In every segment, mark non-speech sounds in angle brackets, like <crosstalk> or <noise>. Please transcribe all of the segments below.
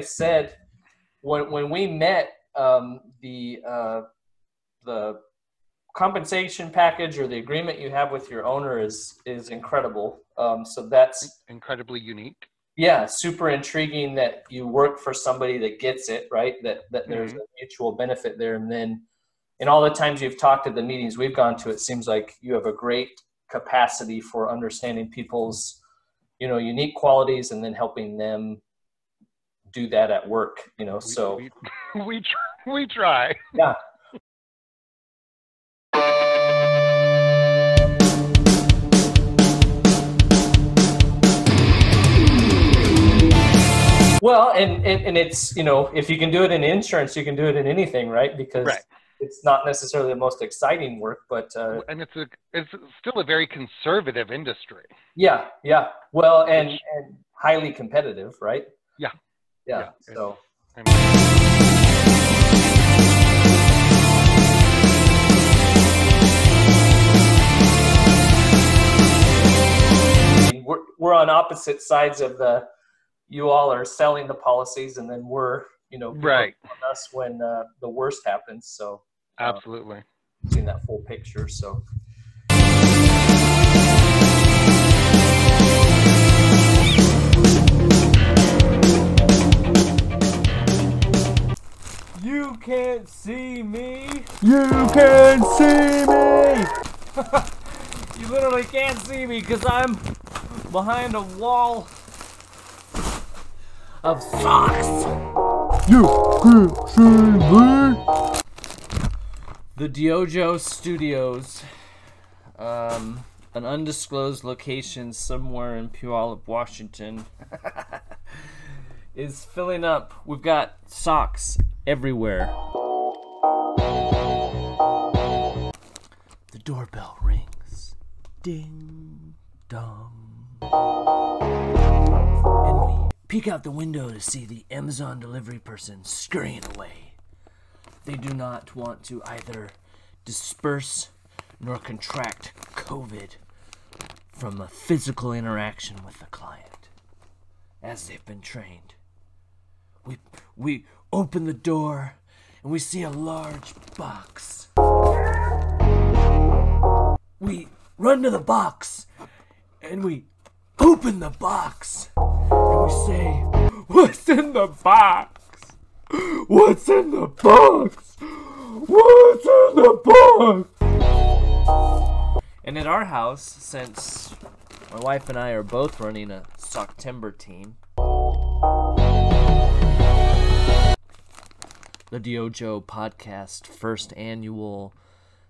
I said, when when we met, um, the uh, the compensation package or the agreement you have with your owner is is incredible. Um, so that's incredibly unique. Yeah, super intriguing that you work for somebody that gets it right. That that there's mm-hmm. a mutual benefit there, and then in all the times you've talked at the meetings we've gone to, it seems like you have a great capacity for understanding people's you know unique qualities and then helping them do that at work you know we, so we <laughs> we, we try yeah well and, and and it's you know if you can do it in insurance you can do it in anything right because right it's not necessarily the most exciting work, but uh, and it's a it's still a very conservative industry. Yeah, yeah. Well, and and highly competitive, right? Yeah, yeah. yeah. So. we're, we're on opposite sides of the you all are selling the policies and then we're you know right us when uh, the worst happens so Absolutely. Uh, seeing that full picture. So. You can't see me. You can't see me. <laughs> you literally can't see me because I'm behind a wall of socks. You can't see me the DYOJO Studios, um, an undisclosed location somewhere in Puyallup, Washington, <laughs> is filling up. We've got socks everywhere. The doorbell rings. Ding dong. And we peek out the window to see the Amazon delivery person scurrying away. They do not want to either disperse nor contract COVID from a physical interaction with the client, as they've been trained. We, we open the door and we see a large box. We run to the box and we open the box and we say, What's in the box? What's in the box? What's in the box? And at our house, since my wife and I are both running a Socktember team, the DYOJO podcast first annual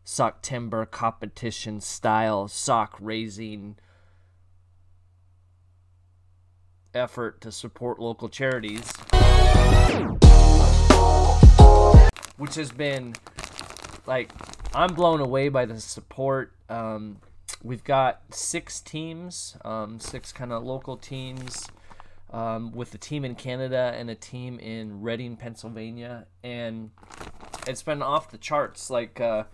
Socktember competition style sock raising effort to support local charities which has been like I'm blown away by the support. Um, we've got six teams, um, six kind of local teams, um, with a team in Canada and a team in Reading, Pennsylvania, and it's been off the charts. Like uh,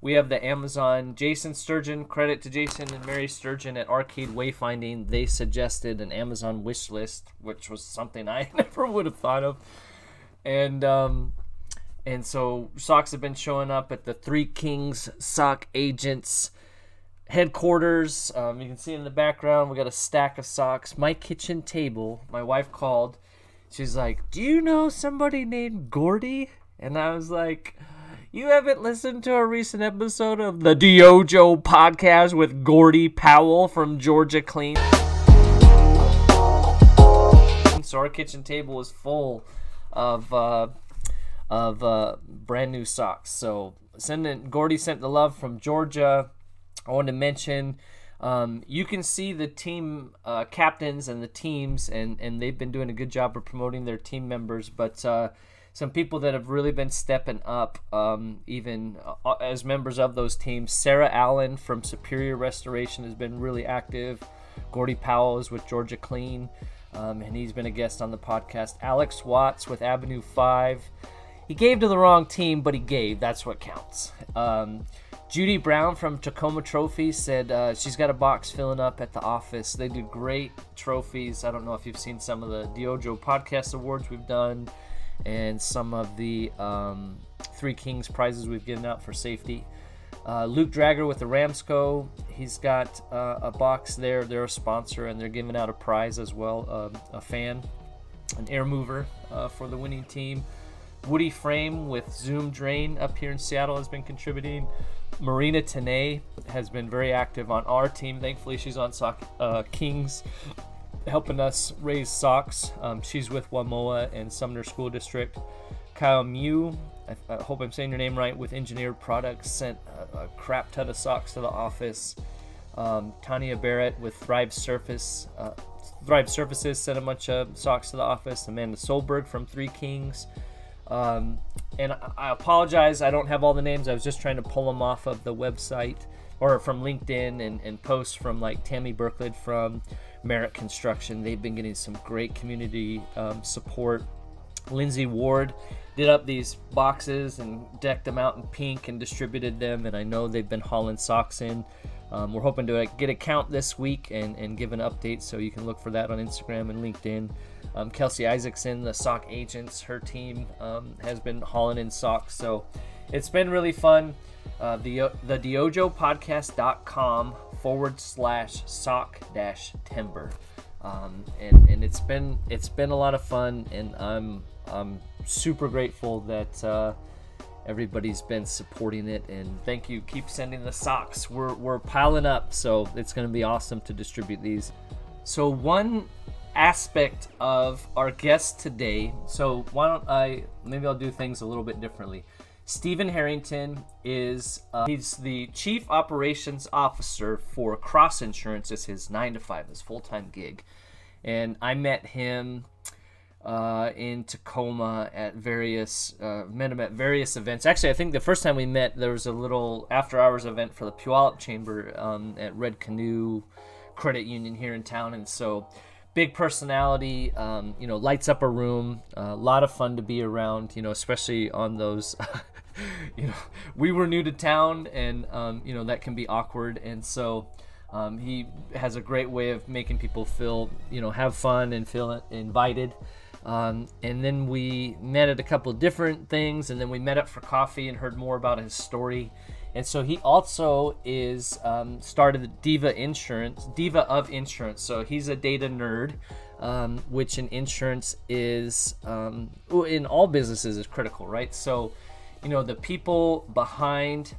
we have the Amazon Jason Sturgeon. Credit to Jason and Mary Sturgeon at Arcade Wayfinding. They suggested an Amazon wish list, which was something I <laughs> never would have thought of, and um, and so socks have been showing up at the Three Kings Sock Agents headquarters. Um, you can see in the background, we got a stack of socks. My kitchen table, my wife called. She's like, Do you know somebody named Gordy? And I was like, You haven't listened to a recent episode of the DYOJO podcast with Gordy Powell from Georgia Clean? So our kitchen table is full of uh, of uh, brand new socks. So sending Gordy sent the love from Georgia. I want to mention um, you can see the team uh, captains and the teams, and, and they've been doing a good job of promoting their team members. But uh, some people that have really been stepping up, um, even uh, as members of those teams. Sarah Allen from Superior Restoration has been really active. Gordy Powell is with Georgia Clean, um, and he's been a guest on the podcast. Alex Watts with Avenue 5 he gave to the wrong team, but he gave. That's what counts. Um, Judy Brown from Tacoma Trophies said uh, she's got a box filling up at the office. They do great trophies. I don't know if you've seen some of the DYOJO podcast awards we've done and some of the um, Three Kings prizes we've given out for safety. Uh, Luke Dragger with the Ramsco, he's got uh, a box there. They're a sponsor and they're giving out a prize as well um, a fan, an air mover uh, for the winning team. Woody Frame with Zoom Drain up here in Seattle has been contributing. Marina Tanay has been very active on our team. Thankfully, she's on Sock uh, Kings, helping us raise socks. Um, she's with Wamoa and Sumner School District. Kyle Mew, I, I, hope I'm saying your name right, with Engineered Products, sent a, a crap ton of socks to the office. Um, Tanya Barrett with Thrive Surface, uh, Thrive Surfaces sent a bunch of socks to the office. Amanda Solberg from Three Kings. Um, and I apologize, I don't have all the names. I was just trying to pull them off of the website or from LinkedIn and, and posts from like Tammy Berklid from Merit Construction. They've been getting some great community um, support. Lindsay Ward did up these boxes and decked them out in pink and distributed them. And I know they've been hauling socks in. Um, we're hoping to get a count this week and, and give an update so you can look for that on Instagram and LinkedIn. Um, Kelsey Isaacson, the sock agents, her team um, has been hauling in socks. So it's been really fun. Uh, the the dyojopodcast.com forward slash sock dash timber. Um, and, and it's been it's been a lot of fun and I'm I'm super grateful that uh, everybody's been supporting it and thank you keep sending the socks we're, we're piling up so it's going to be awesome to distribute these so one aspect of our guest today. So why don't I maybe I'll do things a little bit differently. Stephen Harrington is uh, he's the chief operations officer for Cross Insurance. It's his nine to five, his full time gig, and I met him uh, in Tacoma at various uh, met him at various events. Actually, I think the first time we met there was a little after hours event for the Puyallup Chamber um, at Red Canoe Credit Union here in town, and so big personality, um, you know, lights up a room. A uh, lot of fun to be around, you know, especially on those. <laughs> you know, we were new to town, and um, you know that can be awkward, and so. Um, he has a great way of making people feel, you know, have fun and feel invited. Um, and then we met at a couple of different things, and then we met up for coffee and heard more about his story. And so he also is um, started Diva Insurance, Diva of Insurance. So he's a data nerd, um, which in insurance is um, in all businesses is critical, right? So, you know, the people behind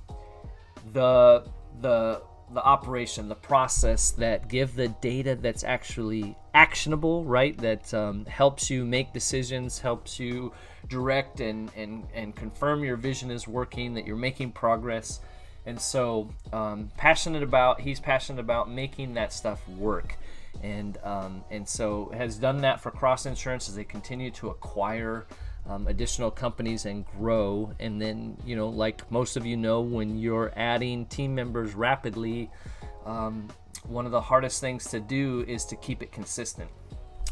the the the operation, the process that give the data that's actually actionable, right? That um, helps you make decisions, helps you direct and, and, and confirm your vision is working, that you're making progress. And so, um, passionate about, he's passionate about making that stuff work. And, um, and so has done that for Cross Insurance as they continue to acquire um, additional companies and grow. And then, you know, like most of you know, when you're adding team members rapidly, um, one of the hardest things to do is to keep it consistent.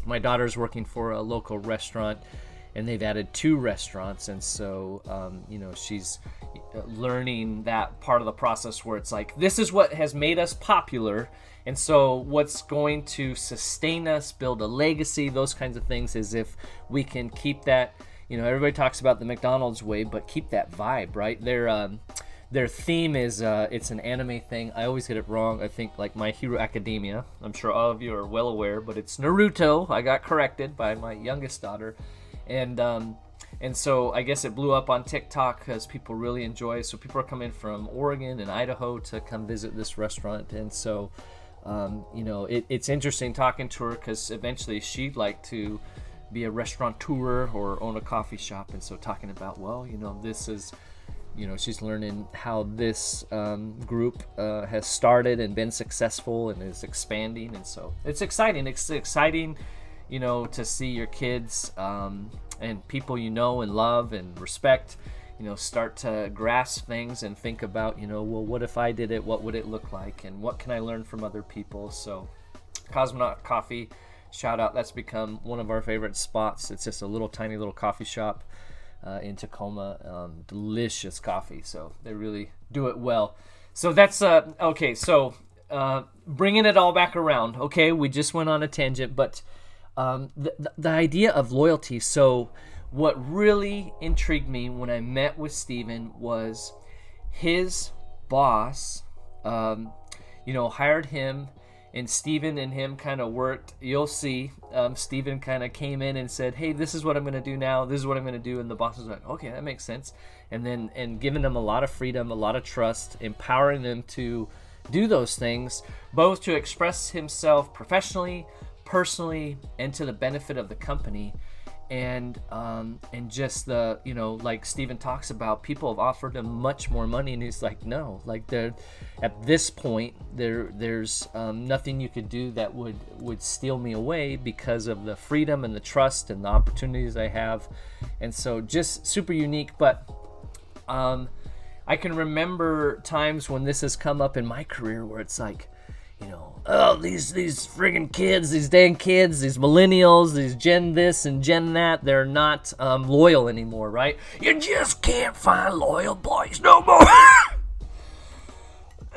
My daughter's working for a local restaurant and they've added two restaurants and so um, you know she's uh, learning that part of the process where it's like this is what has made us popular and so what's going to sustain us build a legacy those kinds of things is if we can keep that you know everybody talks about the mcdonald's way but keep that vibe right? Their um, their theme is uh, it's an anime thing. I always get it wrong. I think like my hero academia. I'm sure all of you are well aware but it's naruto. I got corrected by my youngest daughter. And um, and so I guess it blew up on TikTok because people really enjoy. it. So people are coming from Oregon and Idaho to come visit this restaurant, and so um, you know it, it's interesting talking to her because eventually she'd like to be a restaurateur or own a coffee shop, and so talking about well, you know, this is you know she's learning how this um, group uh, has started and been successful and is expanding and so it's exciting it's exciting you know, to see your kids um, and people you know and love and respect, you know, start to grasp things and think about, you know, well, what if I did it? What would it look like? And what can I learn from other people? So, Cosmonaut Coffee, shout out. That's become one of our favorite spots. It's just a little tiny little coffee shop uh, in Tacoma. Um, delicious coffee. So, they really do it well. so that's uh okay. So uh, bringing it all back around. Okay, we just went on a tangent, but um, the, the idea of loyalty. So what really intrigued me when I met with Steven was his boss. Um, you know, hired him and Steven and him kind of worked. You'll see. Um, Steven kind of came in and said, "Hey, this is what I'm going to do now. This is what I'm going to do." And the boss was like, "Okay, that makes sense." And then and giving them a lot of freedom, a lot of trust, empowering them to do those things, both to express himself professionally, personally, and to the benefit of the company and um, and just the you know like Steven talks about people have offered him much more money and he's like no like at this point there there's um, nothing you could do that would would steal me away because of the freedom and the trust and the opportunities I have. And so just super unique but um, I can remember times when this has come up in my career where it's like you know, oh these these friggin' kids, these dang kids, these millennials, these Gen this and Gen that, they're not um, loyal anymore, right? You just can't find loyal boys no more.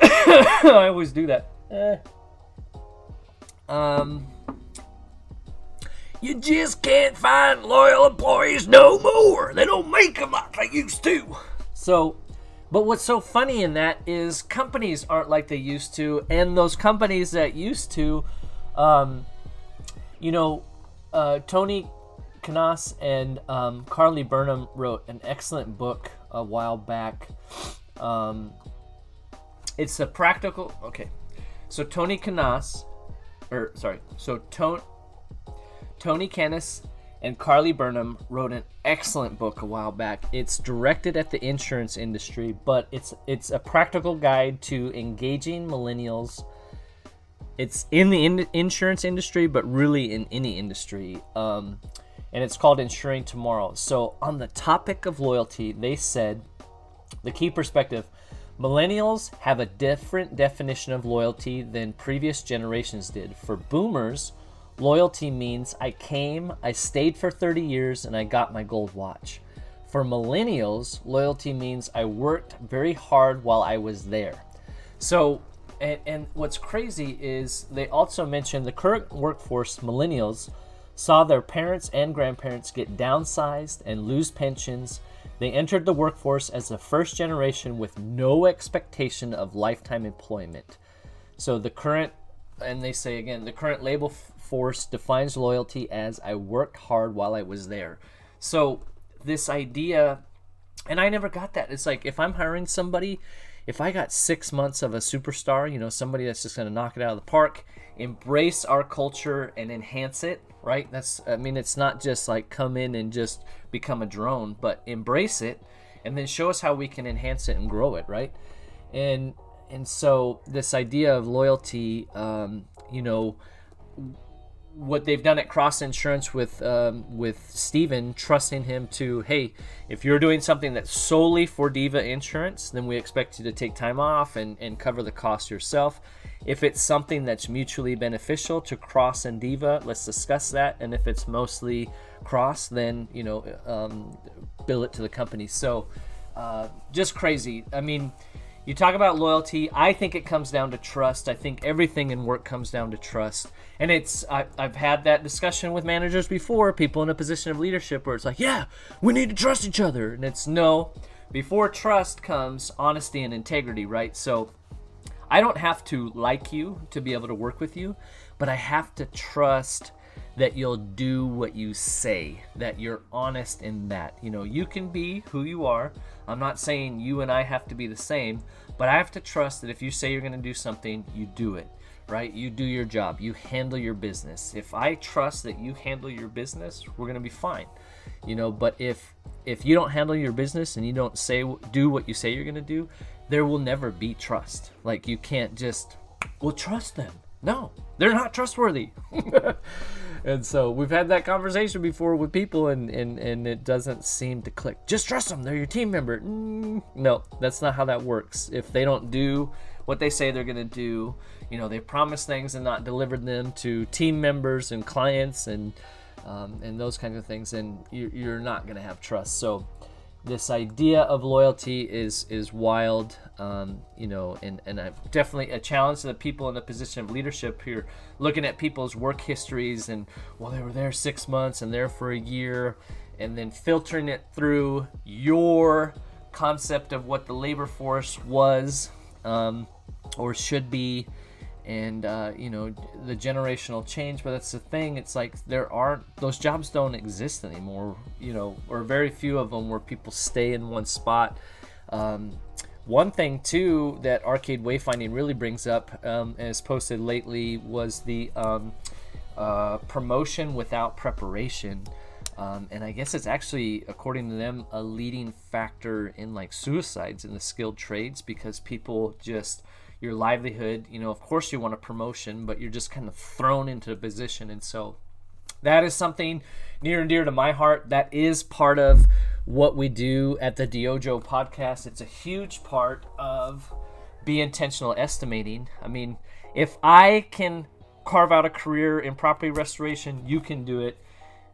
<coughs> I always do that. Eh. Um, you just can't find loyal employees no more. They don't make them like they used to. So but what's so funny in that is companies aren't like they used to, and those companies that used to, um, you know, uh, Tony Cañas and um, Carly Burnham wrote an excellent book a while back. Um, it's a practical. Okay, so Tony Cañas, or sorry, so Tony Tony Cañas and Carly Burnham wrote an excellent book a while back. It's directed at the insurance industry, but it's it's a practical guide to engaging millennials. It's in the in- insurance industry, but really in any industry. Um, and it's called Insuring Tomorrow. So, on the topic of loyalty, they said the key perspective millennials have a different definition of loyalty than previous generations did. For boomers, Loyalty means I came, I stayed for 30 years, and I got my gold watch. For millennials, loyalty means I worked very hard while I was there. So, and, and what's crazy is they also mentioned the current workforce, millennials, saw their parents and grandparents get downsized and lose pensions. They entered the workforce as the first generation with no expectation of lifetime employment. So the current, and they say again, the current label Force defines loyalty as I worked hard while I was there. So this idea, and I never got that. It's like if I'm hiring somebody, if I got six months of a superstar, you know, somebody that's just going to knock it out of the park, embrace our culture and enhance it, right? That's, I mean, it's not just like come in and just become a drone, but embrace it and then show us how we can enhance it and grow it, right? And, and so this idea of loyalty, um, you know, what they've done at Cross Insurance with um, with Steven, trusting him to, hey, if you're doing something that's solely for Diva Insurance, then we expect you to take time off and, and cover the cost yourself. If it's something that's mutually beneficial to Cross and Diva, let's discuss that. And if it's mostly Cross, then you know, um, bill it to the company. So, uh, just crazy. I mean you talk about loyalty. I think it comes down to trust. I think everything in work comes down to trust. And it's, I, have had that discussion with managers before, people in a position of leadership where it's like, yeah, we need to trust each other. And it's no, before trust comes honesty and integrity, right? So I don't have to like you to be able to work with you, but I have to trust that you'll do what you say, that you're honest in that. You know, you can be who you are. I'm not saying you and I have to be the same, but I have to trust that if you say you're going to do something, you do it, right? You do your job, you handle your business. If I trust that you handle your business, we're going to be fine. You know, but if if you don't handle your business and you don't say do what you say you're going to do, there will never be trust. Like you can't just well trust them. No, they're not trustworthy. <laughs> and so we've had that conversation before with people and, and, and it doesn't seem to click. Just trust them they're your team member. Mm, no that's not how that works. If they don't do what they say they're going to do you know they promise things and not delivered them to team members and clients and um, and those kinds of things and you're, you're not going to have trust. So this idea of loyalty is is wild, um, you know, and and I, definitely a challenge to the people in the position of leadership here, looking at people's work histories and well, they were there six months and there for a year, and then filtering it through your concept of what the labor force was um, or should be and uh, you know the generational change but that's the thing it's like there aren't those jobs don't exist anymore you know or very few of them where people stay in one spot. Um, one thing too that arcade wayfinding really brings up um, as posted lately was the um, uh, promotion without preparation. Um, and i guess it's actually according to them a leading factor in like suicides in the skilled trades because people just your livelihood. You know, of course you want a promotion, but you're just kind of thrown into a position. And so that is something near and dear to my heart. That is part of what we do at the DYOJO podcast. It's a huge part of be intentional estimating. I mean, if I can carve out a career in property restoration, you can do it.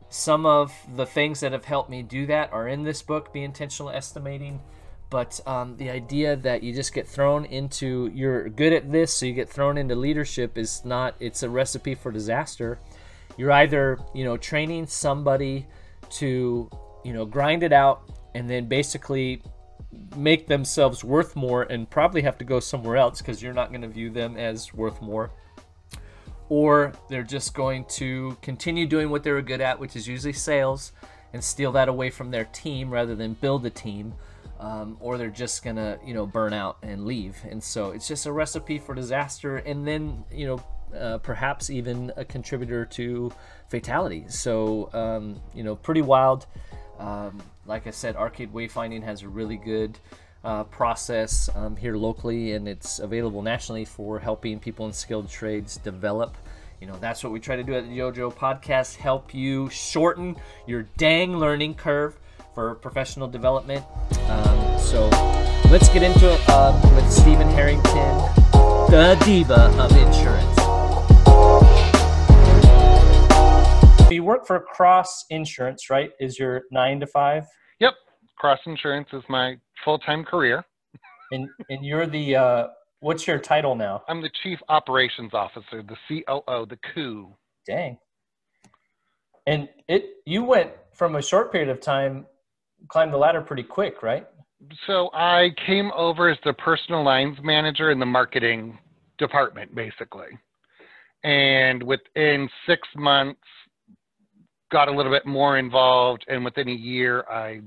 Some of the things that have helped me do that are in this book, Be Intentional Estimating. But um, the idea that you just get thrown into, you're good at this, so you get thrown into leadership is not, it's a recipe for disaster. You're either, you know, training somebody to, you know, grind it out and then basically make themselves worth more and probably have to go somewhere else because you're not going to view them as worth more. Or they're just going to continue doing what they were good at, which is usually sales, and steal that away from their team rather than build a team um, or they're just gonna you know burn out and leave. And so it's just a recipe for disaster and then you know uh, perhaps even a contributor to fatality. So um, you know pretty wild. Um, like i said arcade wayfinding has a really good uh, process um, here locally and it's available nationally for helping people in skilled trades develop. You know that's what we try to do at the DYOJO podcast help you shorten your dang learning curve for professional development. Um, so let's get into it um, with Stephen Harrington, the diva of insurance. You work for Cross Insurance, right? Is your nine to five? Yep. Cross Insurance is my full time career. And and you're the uh, what's your title now? I'm the Chief Operations Officer, the COO, the coup. Dang. And it you went from a short period of time climbed the ladder pretty quick, right? So I came over as the personal lines manager in the marketing department, basically. And within six months, got a little bit more involved. And within a year, I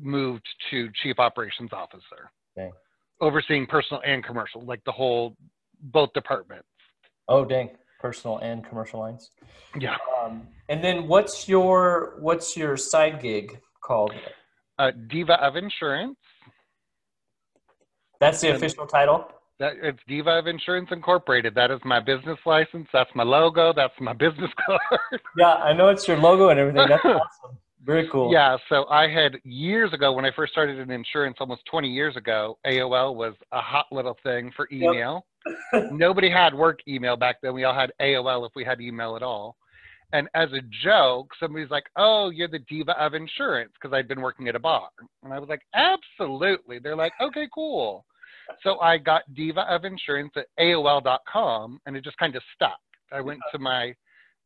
moved to chief operations officer, dang. overseeing personal and commercial, like the whole, both departments. Oh, dang. Personal and commercial lines. Yeah. Um, and then what's your what's your side gig called? Uh, Diva of Insurance. That's the official title. That it's Diva of Insurance Incorporated. That is my business license. That's my logo. That's my <laughs> business card. Yeah, I know it's your logo and everything. That's <laughs> awesome. Very cool. Yeah, so I had years ago when I first started in insurance, almost 20 years ago, AOL was a hot little thing for email. Yep. Nobody had work email back then. We all had AOL if we had email at all. And as a joke, somebody's like, "Oh, you're the diva of insurance," because I'd been working at a bar, and I was like, "Absolutely." They're like, "Okay, cool." So I got diva of insurance at AOL.com, and it just kind of stuck. I went to my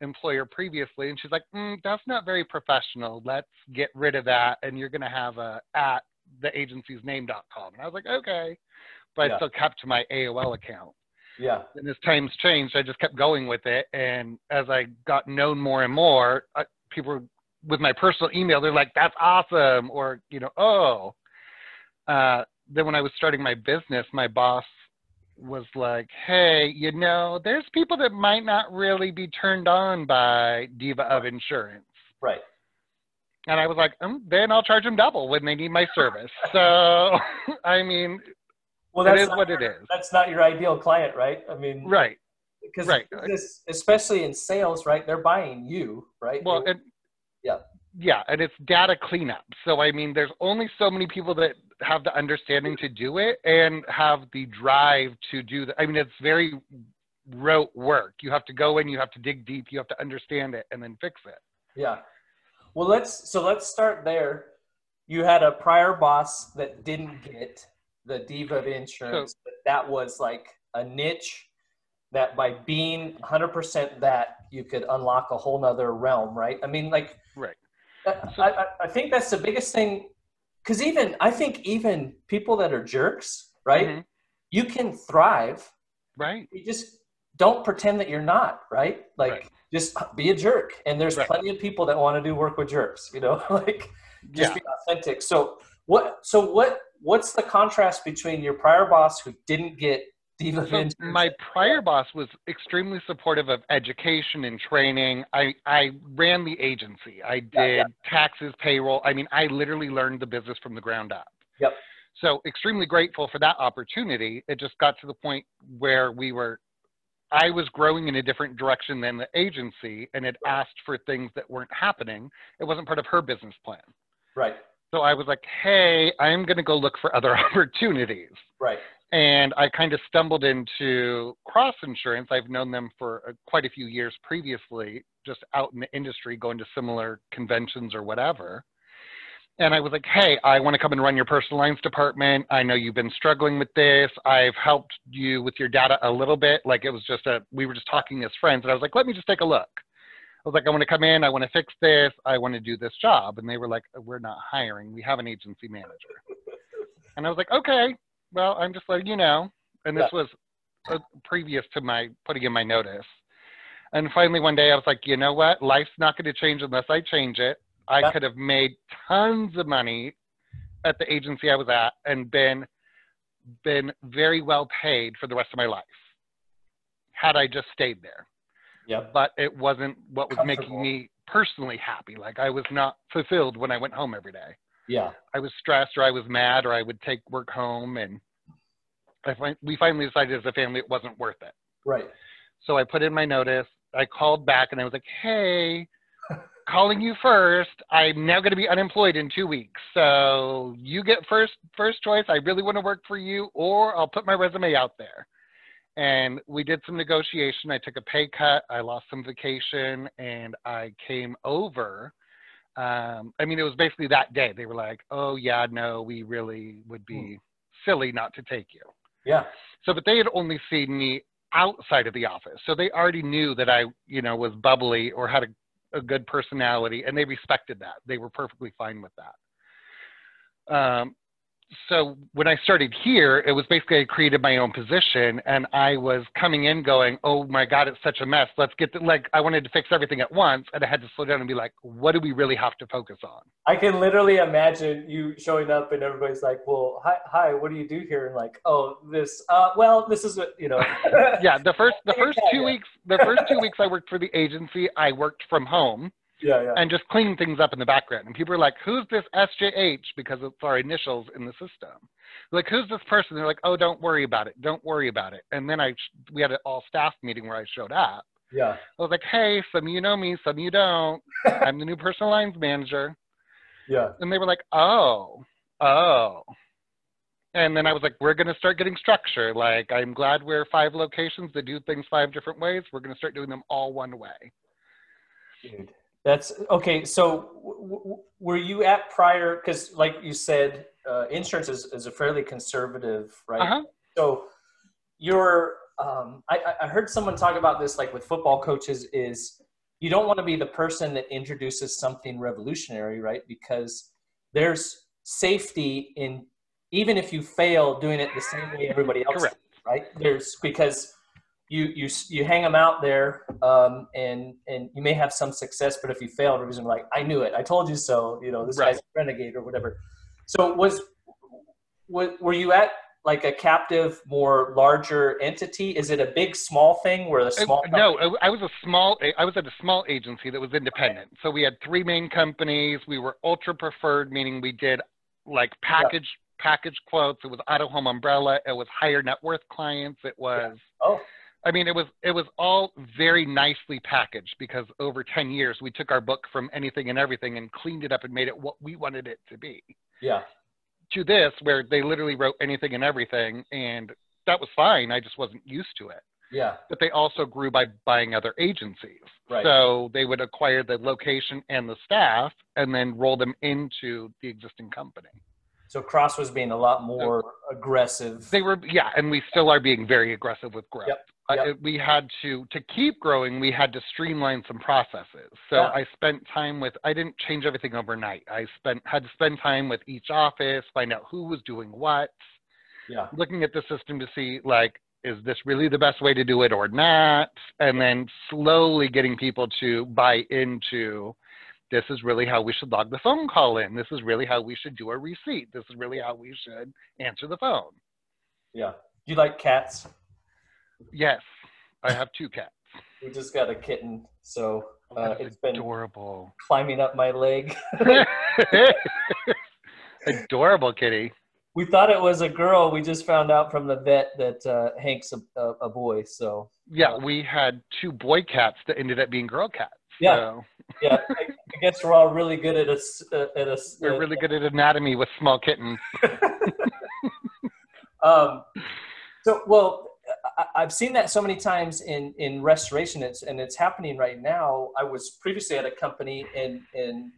employer previously, and she's like, mm, "That's not very professional. Let's get rid of that, and you're going to have a at the agency's name.com." And I was like, "Okay," but yeah. I still kept my AOL account. Yeah. And as times changed, I just kept going with it. And as I got known more and more, I, people with my personal email, they're like, "That's awesome," or you know, "Oh." Uh, then when I was starting my business, my boss was like, "Hey, you know, there's people that might not really be turned on by Diva of Insurance." Right. And I was like, um, "Then I'll charge them double when they need my service." So, <laughs> I mean, well, that's what your, it is. That's not your ideal client, right? I mean, right. Because right. This, especially in sales, right? They're buying you, right? Well, and, yeah. Yeah, and it's data cleanup. So I mean, there's only so many people that have the understanding to do it and have the drive to do that. I mean, it's very rote work. You have to go in, you have to dig deep, you have to understand it, and then fix it. Yeah. Well, let's so let's start there you had a prior boss that didn't get the diva of insurance, but that was like a niche that by being 100% that you could unlock a whole nother realm, right? I mean, like, Right. I, I, I think that's the biggest thing. Cause even, I think even people that are jerks, right? Mhm. You can thrive. Right. You just don't pretend that you're not, right? Like, Right. just be a jerk. And there's Right. plenty of people that want to do work with jerks, you know, <laughs> like, just Yeah. be authentic. So what? So what? What's the contrast between your prior boss who didn't get diva So my prior boss was extremely supportive of education and training. I, I ran the agency. I did Yeah, yeah. taxes, payroll. I mean, I literally learned the business from the ground up. Yep. So extremely grateful for that opportunity. It just got to the point where we were, I was growing in a different direction than the agency and had asked for things that weren't happening. It wasn't part of her business plan. Right. So I was like, hey, I'm going to go look for other <laughs> opportunities Right. and I kind of stumbled into Cross Insurance. I've known them for uh, quite a few years previously, just out in the industry, going to similar conventions or whatever. And I was like, hey, I want to come and run your personal lines department. I know you've been struggling with this. I've helped you with your data a little bit. Like it was just a, we were just talking as friends. And I was like, let me just take a look. I was like, I want to come in. I want to fix this. I want to do this job. And they were like, we're not hiring. We have an agency manager. <laughs> And I was like, okay, well, I'm just letting you know. And this was uh, previous to my putting in my notice. And finally, one day I was like, you know what? Life's not going to change unless I change it. I Yeah. could have made tons of money at the agency I was at and been been very well paid for the rest of my life had I just stayed there. Yep. But it wasn't what was making me personally happy. Like I was not fulfilled when I went home every day. Yeah. I was stressed or I was mad or I would take work home and I fin- we finally decided as a family it wasn't worth it. Right. So I put in my notice. I called back and I was like, "Hey, <laughs> calling you first. I'm now going to be unemployed in 2 weeks. So you get first first choice. I really want to work for you or I'll put my resume out there." And we did some negotiation. I took a pay cut. I lost some vacation and I came over um, I mean, it was basically that day. They were like, "Oh yeah, no, we really would be silly not to take you." Yeah. So, but they had only seen me outside of the office, so they already knew that I, you know, was bubbly or had a, a good personality, and they respected that. They were perfectly fine with that. Um, so when I started here, it was basically I created my own position, and I was coming in going, "Oh my God, it's such a mess. Let's get the, like I wanted to fix everything at once, and I had to slow down and be like, what do we really have to focus on?" I can literally imagine you showing up and everybody's like, "Well, hi, hi, what do you do here?" And like, "Oh, this. Uh, well, this is what you know." <laughs> Yeah, the first the <laughs> first Yeah, two yeah. weeks, the first two weeks I worked for the agency, I worked from home. Yeah, yeah. and just cleaning things up in the background. And people are like, "Who's this SJH?" Because it's our initials in the system. Like, who's this person? They're like, "Oh, don't worry about it. Don't worry about it." And then I, we had an all staff meeting where I showed up. yeah. I was like, "Hey, some of you know me, some of you don't. <laughs> I'm the new personal lines manager." Yeah. And they were like, "Oh, oh." And then I was like, "We're gonna start getting structure. Like, I'm glad we're five locations that do things five different ways. We're gonna start doing them all one way." Dude, that's okay. So, w- w- were you at prior? Because, like you said, uh, insurance is, is a fairly conservative, right? Uh huh. So, you're. Um, I, I- I heard someone talk about this, like with football coaches, is you don't want to be the person that introduces something revolutionary, right? Because there's safety in even if you fail doing it the same way everybody else Correct. right? There's because you you you hang them out there, um, and and you may have some success, but if you fail, everybody's gonna be like, "I knew it, I told you so." You know, this Right. guy's a renegade or whatever. So was, was were you at like a captive, more larger entity? Is it a big, small thing where the Uh, small? no, I I was a small. I was at a small agency that was independent. So we had three main companies. We were ultra preferred, meaning we did like package package quotes. It was auto home umbrella. It was higher net worth clients. It was. Oh, I mean, it was it was all very nicely packaged because over ten years we took our book from anything and everything and cleaned it up and made it what we wanted it to be. yeah, To this, where they literally wrote anything and everything, and that was fine. I just wasn't used to it. Yeah. but they also grew by buying other agencies. Right. So they would acquire the location and the staff and then roll them into the existing company. So Cross was being a lot more aggressive. They were, yeah, and we still are being very aggressive with growth. Yep, Uh, yep. we had to to keep growing. We had to streamline some processes. So Yeah. I spent time with. I didn't change everything overnight. I spent had to spend time with each office, find out who was doing what, yeah. looking at the system to see like is this really the best way to do it or not, and then slowly getting people to buy into. This is really how we should log the phone call in. This is really how we should do a receipt. This is really how we should answer the phone. Yeah. Do you like cats? Yes, I have two cats. We just got a kitten, so uh, it's been adorable. climbing up my leg. <laughs> <laughs> adorable kitty. we thought it was a girl. We just found out from the vet that uh, Hank's a, a, a boy. So Yeah, we had two boy cats that ended up being girl cats. Yeah. So yeah, I, I guess we're all really good at a s- uh, at a. s- we're really good at anatomy with small kittens. <laughs> um, so well, I've seen that so many times in in restoration. It's and it's happening right now. I was previously at a company and and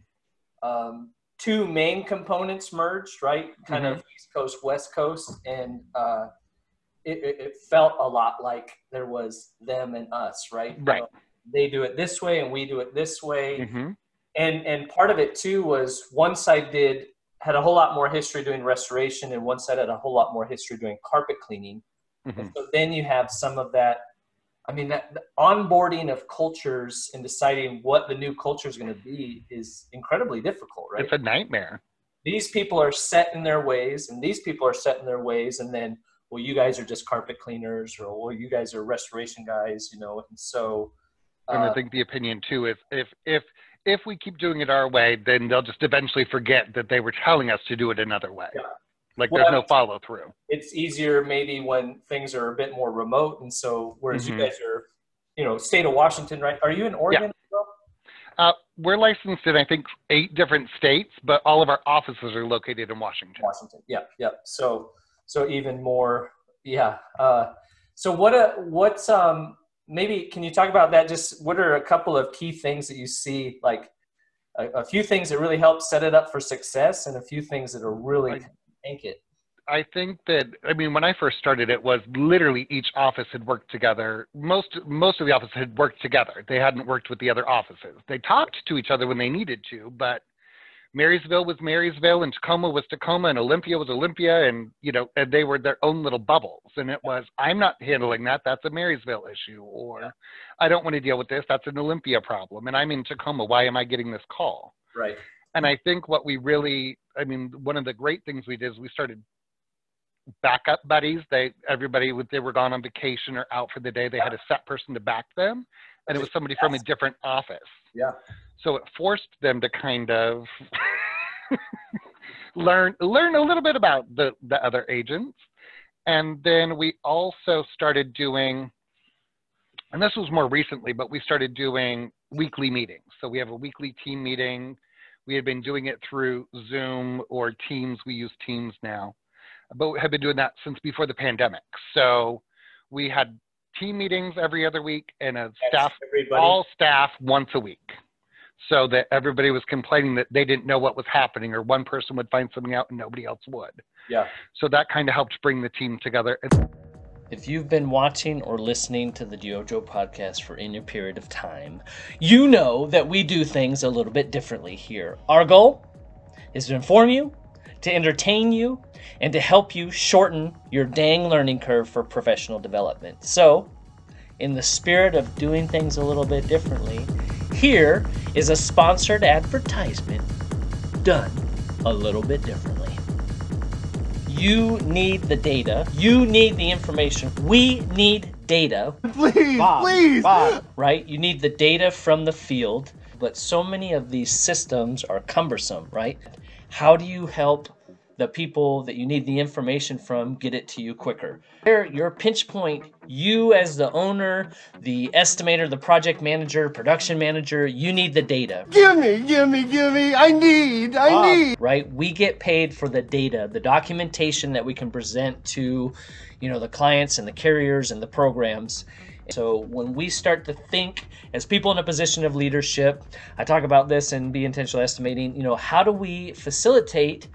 um, two main components merged, right? Kind of East Coast, West Coast, and uh, it, it, felt a lot like there was them and us, right? Right. Uh, they do it this way and we do it this way hmm and and part of it too was one side did had a whole lot more history doing restoration and one side had a whole lot more history doing carpet cleaning hmm and so then you have some of that i mean that onboarding of cultures and deciding what the new culture is going to be is incredibly difficult right It's a nightmare. these people are set in their ways and these people are set in their ways and then well you guys are just carpet cleaners or well you guys are restoration guys you know and so And uh, I think the opinion too is if if if we keep doing it our way, then they'll just eventually forget that they were telling us to do it another way. Yeah. Like Well, there's no follow through. it's easier maybe when things are a bit more remote and so whereas Mhm. you guys are you know state of washington right are you in oregon well? Uh, we're licensed in I think eight different states, but all of our offices are located in Washington. washington yeah yeah so so even more yeah uh so what a what's um maybe can you talk about that just what are a couple of key things that you see like a, a few things that really help set it up for success and a few things that are really I- tank it I think that I mean when I first started, it was literally each office had worked together. Most most of the offices had worked together. They hadn't worked with the other offices. They talked to each other when they needed to, but Marysville was Marysville, and Tacoma was Tacoma, and Olympia was Olympia, and you know, and they were their own little bubbles. And it was, I'm not handling that. That's a Marysville issue, or I don't want to deal with this. That's an Olympia problem, and I'm in Tacoma. Why am I getting this call? right and I think what we really, I mean, one of the great things we did is we started backup buddies. They everybody would they were gone on vacation or out for the day. They had a set person to back them, and it was somebody from a different office. Yeah. So it forced them to kind of <laughs> learn learn a little bit about the the other agents, and then we also started doing. And this was more recently, but we started doing weekly meetings. So we have a weekly team meeting. We had been doing it through Zoom or Teams. We use Teams now, but we have been doing that since before the pandemic. So we had team meetings every other week and a staff, everybody all staff once a week. So that everybody was complaining that they didn't know what was happening or one person would find something out and nobody else would. yeah So that kind of helped bring the team together. If you've been watching or listening to the DYOJO podcast for any period of time, you know that we do things a little bit differently here. Our goal is to inform you, to entertain you, and to help you shorten your dang learning curve for professional development. So, in the spirit of doing things a little bit differently, here is a sponsored advertisement done a little bit differently. You need the data. You need the information. We need data, Please, Bob, please. Bob, right? You need the data from the field, but so many of these systems are cumbersome, right? How do you help the people that you need the information from get it to you quicker. Your, your pinch point, you as the owner, the estimator, the project manager, production manager, you need the data, Gimme, gimme, gimme. I need, I ah. need. right? We get paid for the data, the documentation that we can present to, you know, the clients and the carriers and the programs. So when we start to think as people in a position of leadership, I talk about this and Be Intentional Estimating, you know, how do we facilitate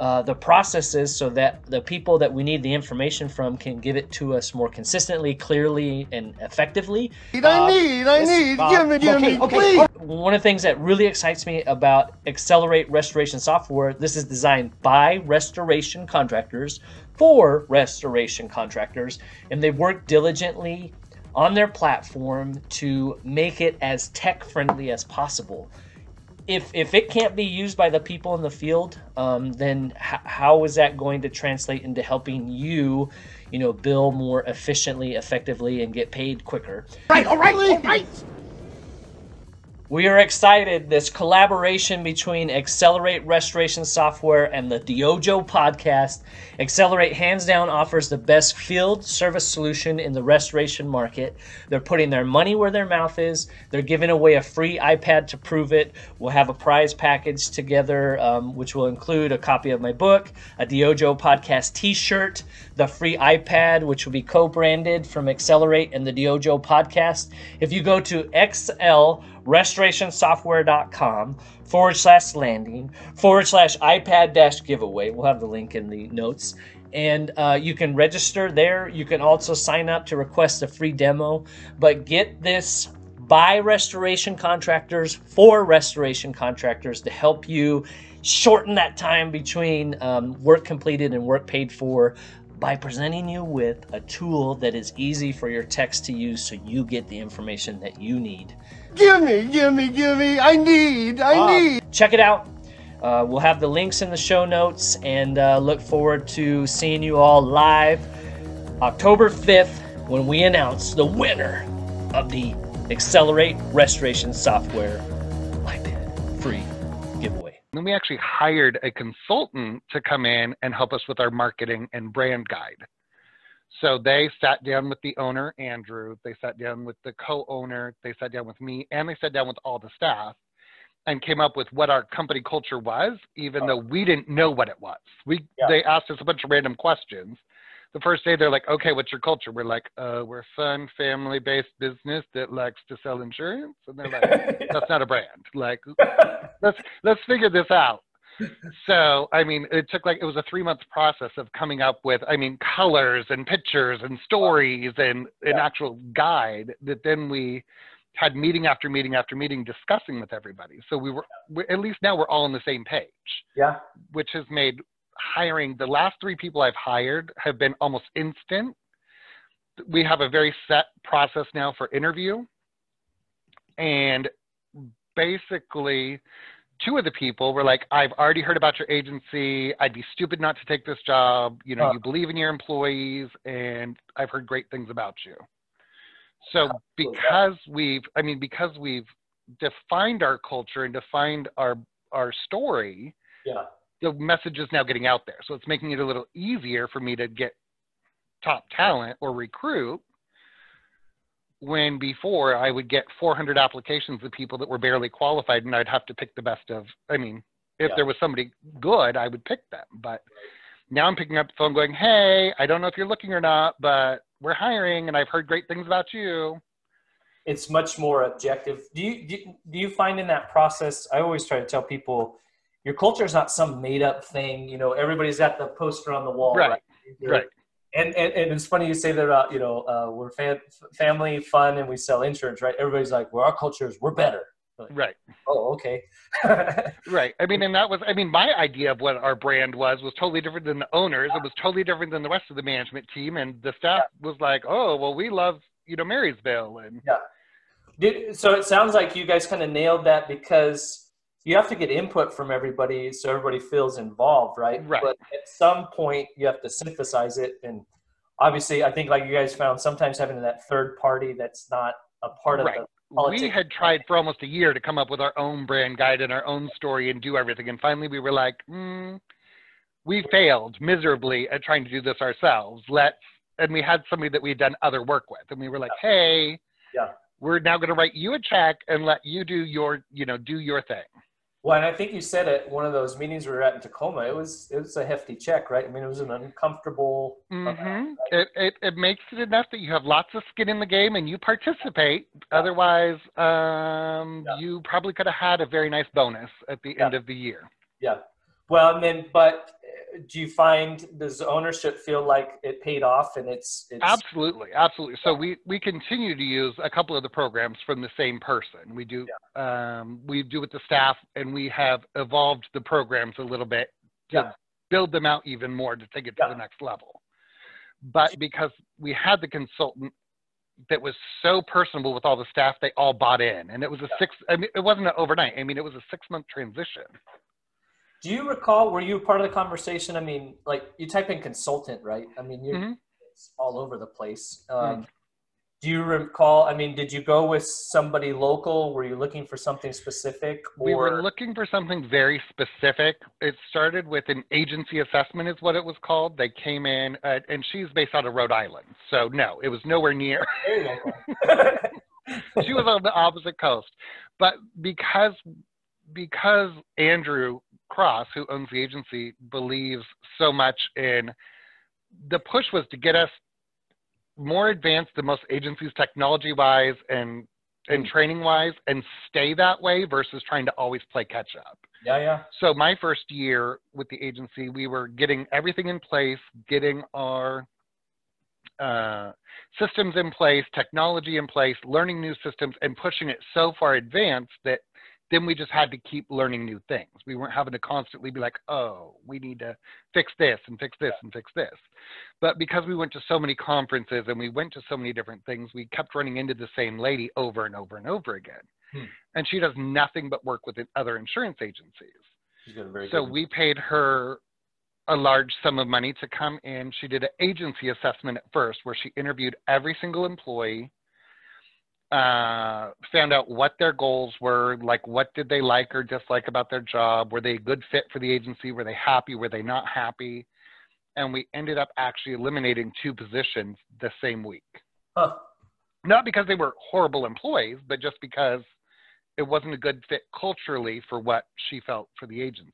uh, the processes so that the people that we need the information from can give it to us more consistently, clearly, and effectively. I need, I need. Gimme, gimme, please. One of the things that really excites me about Xcelerate Restoration Software, this is designed by restoration contractors for restoration contractors, and they work diligently on their platform to make it as tech friendly as possible. If, if it can't be used by the people in the field, um, then h- how is that going to translate into helping you, you know, bill more efficiently, effectively, and get paid quicker? Right, all right, all right. We are excited. This collaboration between Xcelerate Restoration Software and the DYOJO podcast. Xcelerate hands down offers the best field service solution in the restoration market. They're putting their money where their mouth is. They're giving away a free iPad to prove it. We'll have a prize package together, um, which will include a copy of my book, a DYOJO podcast t shirt, the free iPad, which will be co branded from Xcelerate and the DYOJO podcast. If you go to XL restorationsoftware.com forward slash landing forward slash iPad dash giveaway. We'll have the link in the notes. And uh, you can register there. You can also sign up to request a free demo. But get this by restoration contractors for restoration contractors to help you shorten that time between um, work completed and work paid for by presenting you with a tool that is easy for your techs to use so you get the information that you need. Gimme, gimme, gimme. I need, I need. check it out. Uh, we'll have the links in the show notes and uh, look forward to seeing you all live October 5th when we announce the winner of the Xcelerate Restoration Software iPad free giveaway. Then we actually hired a consultant to come in and help us with our marketing and brand guide. So they sat down with the owner, Andrew, they sat down with the co owner, they sat down with me, and they sat down with all the staff and came up with what our company culture was, even though we didn't know what it was. We Yeah. they asked us a bunch of random questions. The first day they're like, "Okay, what's your culture?" We're like, "Uh, we're a fun, family-based business that likes to sell insurance." And they're like, <laughs> "That's not a brand. Like, <laughs> let's let's figure this out." So, I mean, it took like it was a three-month process of coming up with, I mean, colors and pictures and stories and an actual guide that then we had meeting after meeting after meeting discussing with everybody. So we were, we, at least now we're all on the same page, Yeah. which has made hiring the last three people I've hired have been almost instant. We have a very set process now for interview. And basically, two of the people were like, I've already heard about your agency. I'd be stupid not to take this job. You know, Huh. you believe in your employees, and I've heard great things about you. So because we've, I mean, because we've defined our culture and defined our our story, Yeah. the message is now getting out there. So it's making it a little easier for me to get top talent or recruit. When before I would get 400 applications of people that were barely qualified, and I'd have to pick the best of. I mean, if Yeah. there was somebody good, I would pick them. But now I'm picking up the phone, going, "Hey, I don't know if you're looking or not, but we're hiring, and I've heard great things about you." it's much more objective. Do you, do you do you find in that process? I always try to tell people, your culture is not some made up thing. You know, everybody's got the poster on the wall, Right, right? right. And, and and it's funny you say that about you know uh, we're fam- family fun and we sell insurance, right? Everybody's like, well, our culture is we're better. Right. Oh, okay. <laughs> Right. I mean, and that was, I mean, my idea of what our brand was was totally different than the owners. It was totally different than the rest of the management team. And the staff was like, oh, well, we love, you know, Marysville. And Did, so it sounds like you guys kind of nailed that because you have to get input from everybody so everybody feels involved, right? Right. But at some point you have to synthesize it. And obviously, I think like you guys found sometimes having that third party that's not a part of Right. the we had tried for almost a year to come up with our own brand guide and our own story and do everything. And finally we were like, mm, we failed miserably at trying to do this ourselves. Let's and we had somebody that we'd done other work with, and we were like, hey, Yeah. we're now going to write you a check and let you do your, you know, do your thing. Well, and I think you said at one of those meetings we were at in Tacoma, it was it was a hefty check, right? I mean, it was an uncomfortable. hmm It, it it makes it enough that you have lots of skin in the game and you participate. Otherwise, um, Yeah. you probably could have had a very nice bonus at the end of the year. Yeah. Well, and then, but uh, do you find does ownership feel like it paid off and it's it's Absolutely, absolutely. So we we continue to use a couple of the programs from the same person. We do um, we do with the staff, and we have evolved the programs a little bit to Yeah. build them out even more to take it to Yeah. the next level. But because we had the consultant that was so personable with all the staff, they all bought in, and it was a six. I mean, it wasn't an overnight. I mean, it was a six month transition. Do you recall? Were you part of the conversation? I mean, like you type in consultant, right? I mean, you're Mhm. it's all over the place. Um, Do you recall? I mean, did you go with somebody local? Were you looking for something specific? Or We were looking for something very specific. It started with an agency assessment, is what it was called. They came in, uh, and she's based out of Rhode Island. So, no, it was nowhere near. <laughs> <laughs> She was on the opposite coast. But because because Andrew Cross, who owns the agency, believes so much in the push was to get us more advanced than most agencies technology wise and and training wise and stay that way versus trying to always play catch up. yeah, yeah, So my first year with the agency, we were getting everything in place, getting our uh, systems in place, technology in place, learning new systems, and pushing it so far advanced that then we just had to keep learning new things. We weren't having to constantly be like, oh, we need to fix this and fix this and fix this. But because we went to so many conferences and we went to so many different things, we kept running into the same lady over and over and over again. Hmm. And she does nothing but work with other insurance agencies. She's got a very So good- we paid her a large sum of money to come in. She did an agency assessment at first where she interviewed every single employee, uh, found out what their goals were, like what did they like or dislike about their job, were they a good fit for the agency, were they happy, were they not happy, and we ended up actually eliminating two positions the same week. Huh. Not because they were horrible employees, but just because it wasn't a good fit culturally for what she felt for the agency.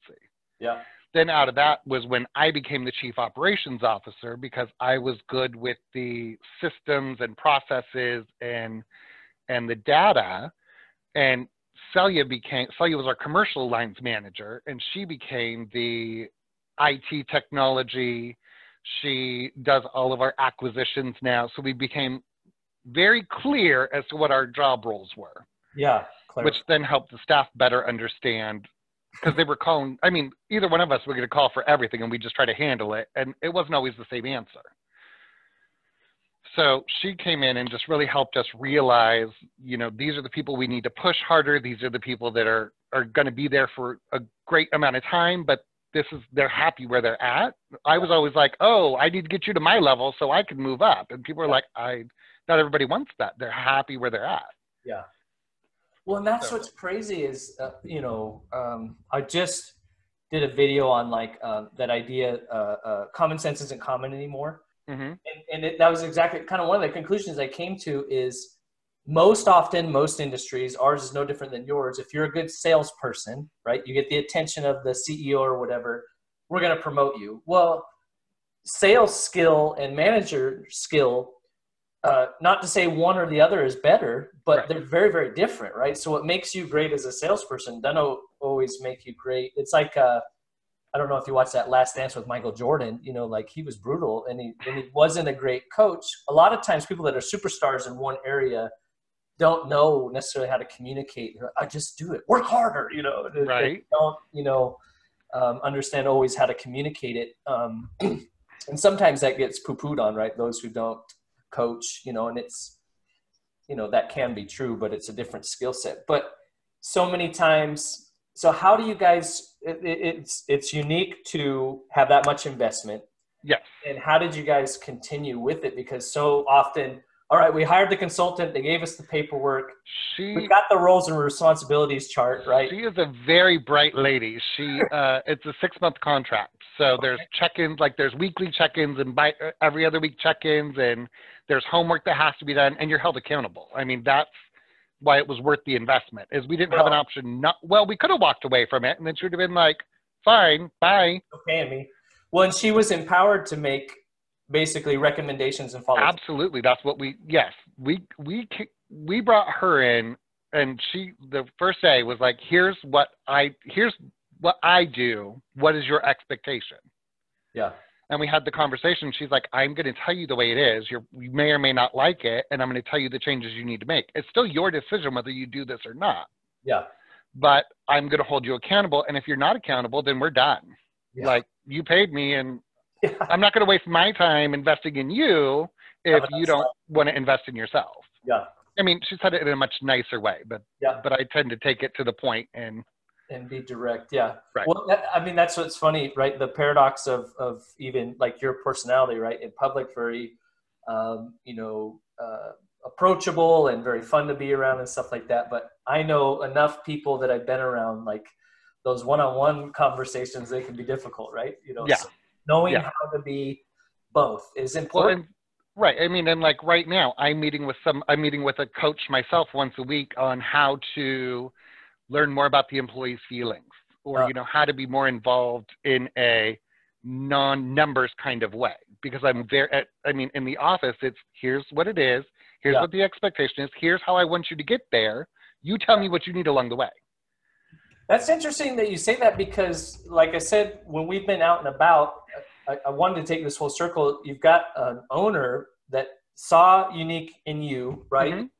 Yeah, then out of that was when I became the chief operations officer because I was good with the systems and processes and and the data. And Celia became Celia was our commercial lines manager, and she became the IT technology. She does all of our acquisitions now, so we became very clear as to what our job roles were yeah. which then helped the staff better understand because they were calling i mean either one of us would get a call for everything and we just try to handle it and it wasn't always the same answer so she came in and just really helped us realize you know these are the people we need to push harder. These are the people that are are going to be there for a great amount of time but this is they're happy where they're at. I was always like oh i need to get you to my level so i can move up. And people are like i not everybody wants that. They're happy where they're at. Yeah. Well, and that's So- what's crazy is, uh, you know, um, I just did a video on like uh, that idea, uh, uh, common sense isn't common anymore. Hmm And, and it, that was exactly kind of one of the conclusions I came to is most often, most industries, ours is no different than yours. If you're a good salesperson, right, you get the attention of the CEO or whatever, we're going to promote you. Well, sales skill and manager skill uh, not to say one or the other is better, but Right. they're very, very different, right? So what makes you great as a salesperson doesn't always make you great. It's like uh, I don't know if you watched that Last Dance with Michael Jordan. You know, like he was brutal and he and he wasn't a great coach. A lot of times, people that are superstars in one area don't know necessarily how to communicate. Like, I just do it. Work harder. You know, They- they Right. don't you know um, understand always how to communicate it. Um, <clears throat> and sometimes that gets poo-pooed on, right? Those who don't coach, you know, and it's, you know, that can be true, but it's a different skill set. But so many times, so how do you guys? It, it, it's it's unique to have that much investment, yes and how did you guys continue with it? Because so often all right, we hired the consultant. They gave us the paperwork. She We got the roles and responsibilities chart, right? She is a very bright lady. She uh, it's a six month contract, so there's check-ins like there's weekly check-ins and by uh, every other week check-ins, and there's homework that has to be done, and you're held accountable. I mean that's why it was worth the investment. Is we didn't have an option. Not well, we could have walked away from it, and then she would have been like, "Fine, bye." paying me. Well, and she was empowered to make basically recommendations and follow. Absolutely, that's what we. Yes, we we we brought her in, and she the first day was like, "Here's what I here's what I do. What is your expectation?" Yeah. And we had the conversation. She's like, I'm going to tell you the way it is. You're, you may or may not like it, and I'm going to tell you the changes you need to make. It's still your decision whether you do this or not, Yeah. but I'm going to hold you accountable. And if you're not accountable, then we're done. Yeah. Like, you paid me, and Yeah. I'm not going to waste my time investing in you if you don't want to invest in yourself. Yeah. I mean, she said it in a much nicer way, but Yeah. but I tend to take it to the point and and be direct yeah Right. well that, i mean that's what's funny right the paradox of of even like your personality right in public very um, you know uh, approachable and very fun to be around and stuff like that but i know enough people that i've been around like those one-on-one conversations they can be difficult right you know Yeah. so knowing Yeah. how to be both is Well, important and, right. I mean, and like right now, I'm meeting with some. I'm meeting with a coach myself once a week on how to learn more about the employee's feelings, or Uh. you know, how to be more involved in a non-numbers kind of way. Because I'm there. At, I mean, in the office, it's here's what it is. Here's Yeah. what the expectation is. Here's how I want you to get there. You tell me what you need along the way. That's interesting that you say that because, like I said, when we've been out and about, I, I wanted to take this whole circle. You've got an owner that saw unique in you, right? Mhm.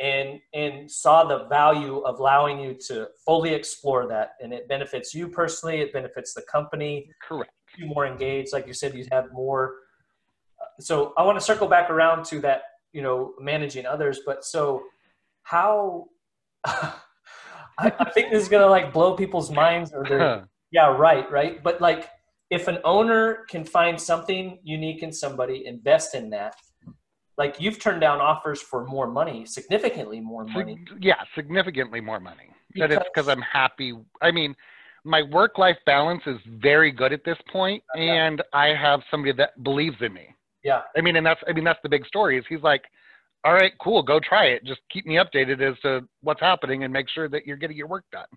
And and saw the value of allowing you to fully explore that, and it benefits you personally. It benefits the company. Correct. You more engaged, like you said, you'd have more. So I want to circle back around to that, you know, managing others. But so how? <laughs> I, I think this is gonna like blow people's minds, or they're <laughs> yeah, right, right. But like, if an owner can find something unique in somebody, invest in that. Like you've turned down offers for more money, significantly more money. Yeah, significantly more money. But it's because Because- I'm happy. I mean, my work life balance is very good at this point, uh, Okay. and I have somebody that believes in me. Yeah, I mean, and that's I mean that's the big story. Is he's like, all right, cool, go try it. Just keep me updated as to what's happening and make sure that you're getting your work done.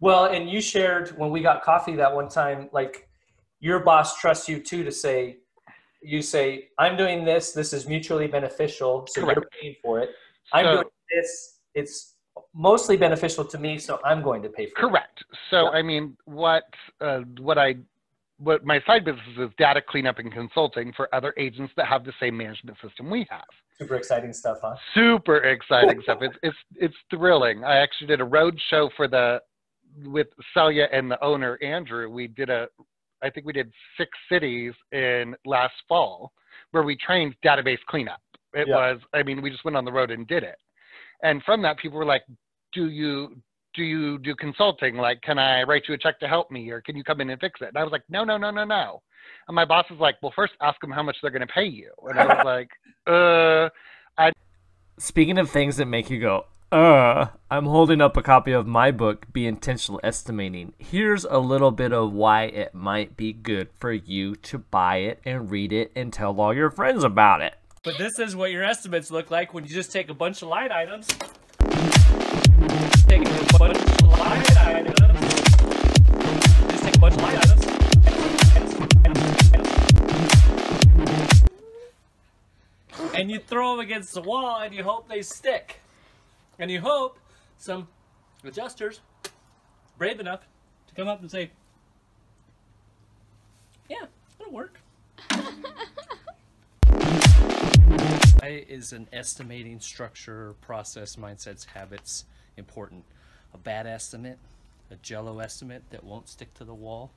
Well, and you shared when we got coffee that one time, like your boss trusts you too to say, you say, I'm doing this, this is mutually beneficial, so you're paying for it. I'm So- doing this, it's mostly beneficial to me, so I'm going to pay for it. Correct. So Yeah. I mean, what uh, what I what my side business is data cleanup and consulting for other agents that have the same management system we have. Super exciting stuff, huh? super exciting stuff. It's it's it's thrilling. I actually did a road show for the with Celia and the owner Andrew. We did a I think we did six cities in last fall where we trained database cleanup. It Yeah. was I mean we just went on the road and did it. And from that people were like, "Do you do you do consulting? Like, can I write you a check to help me, or can you come in and fix it?" And I was like, "No, no, no, no, no." And my boss was like, "Well, first ask them how much they're going to pay you." And I was <laughs> like, "Uh." I. Speaking of things that make you go, uh, I'm holding up a copy of my book, Be Intentional Estimating. Here's a little bit of why it might be good for you to buy it and read it and tell all your friends about it. But this is what your estimates look like when you just take a bunch of line items. Take a bunch of line items. Just take a bunch of line items. And you throw them against the wall and you hope they stick. And you hope some adjusters brave enough to come up and say, Yeah, it'll work. <laughs> Why is an estimating structure, process, mindsets, habits important? A bad estimate, a jello estimate that won't stick to the wall,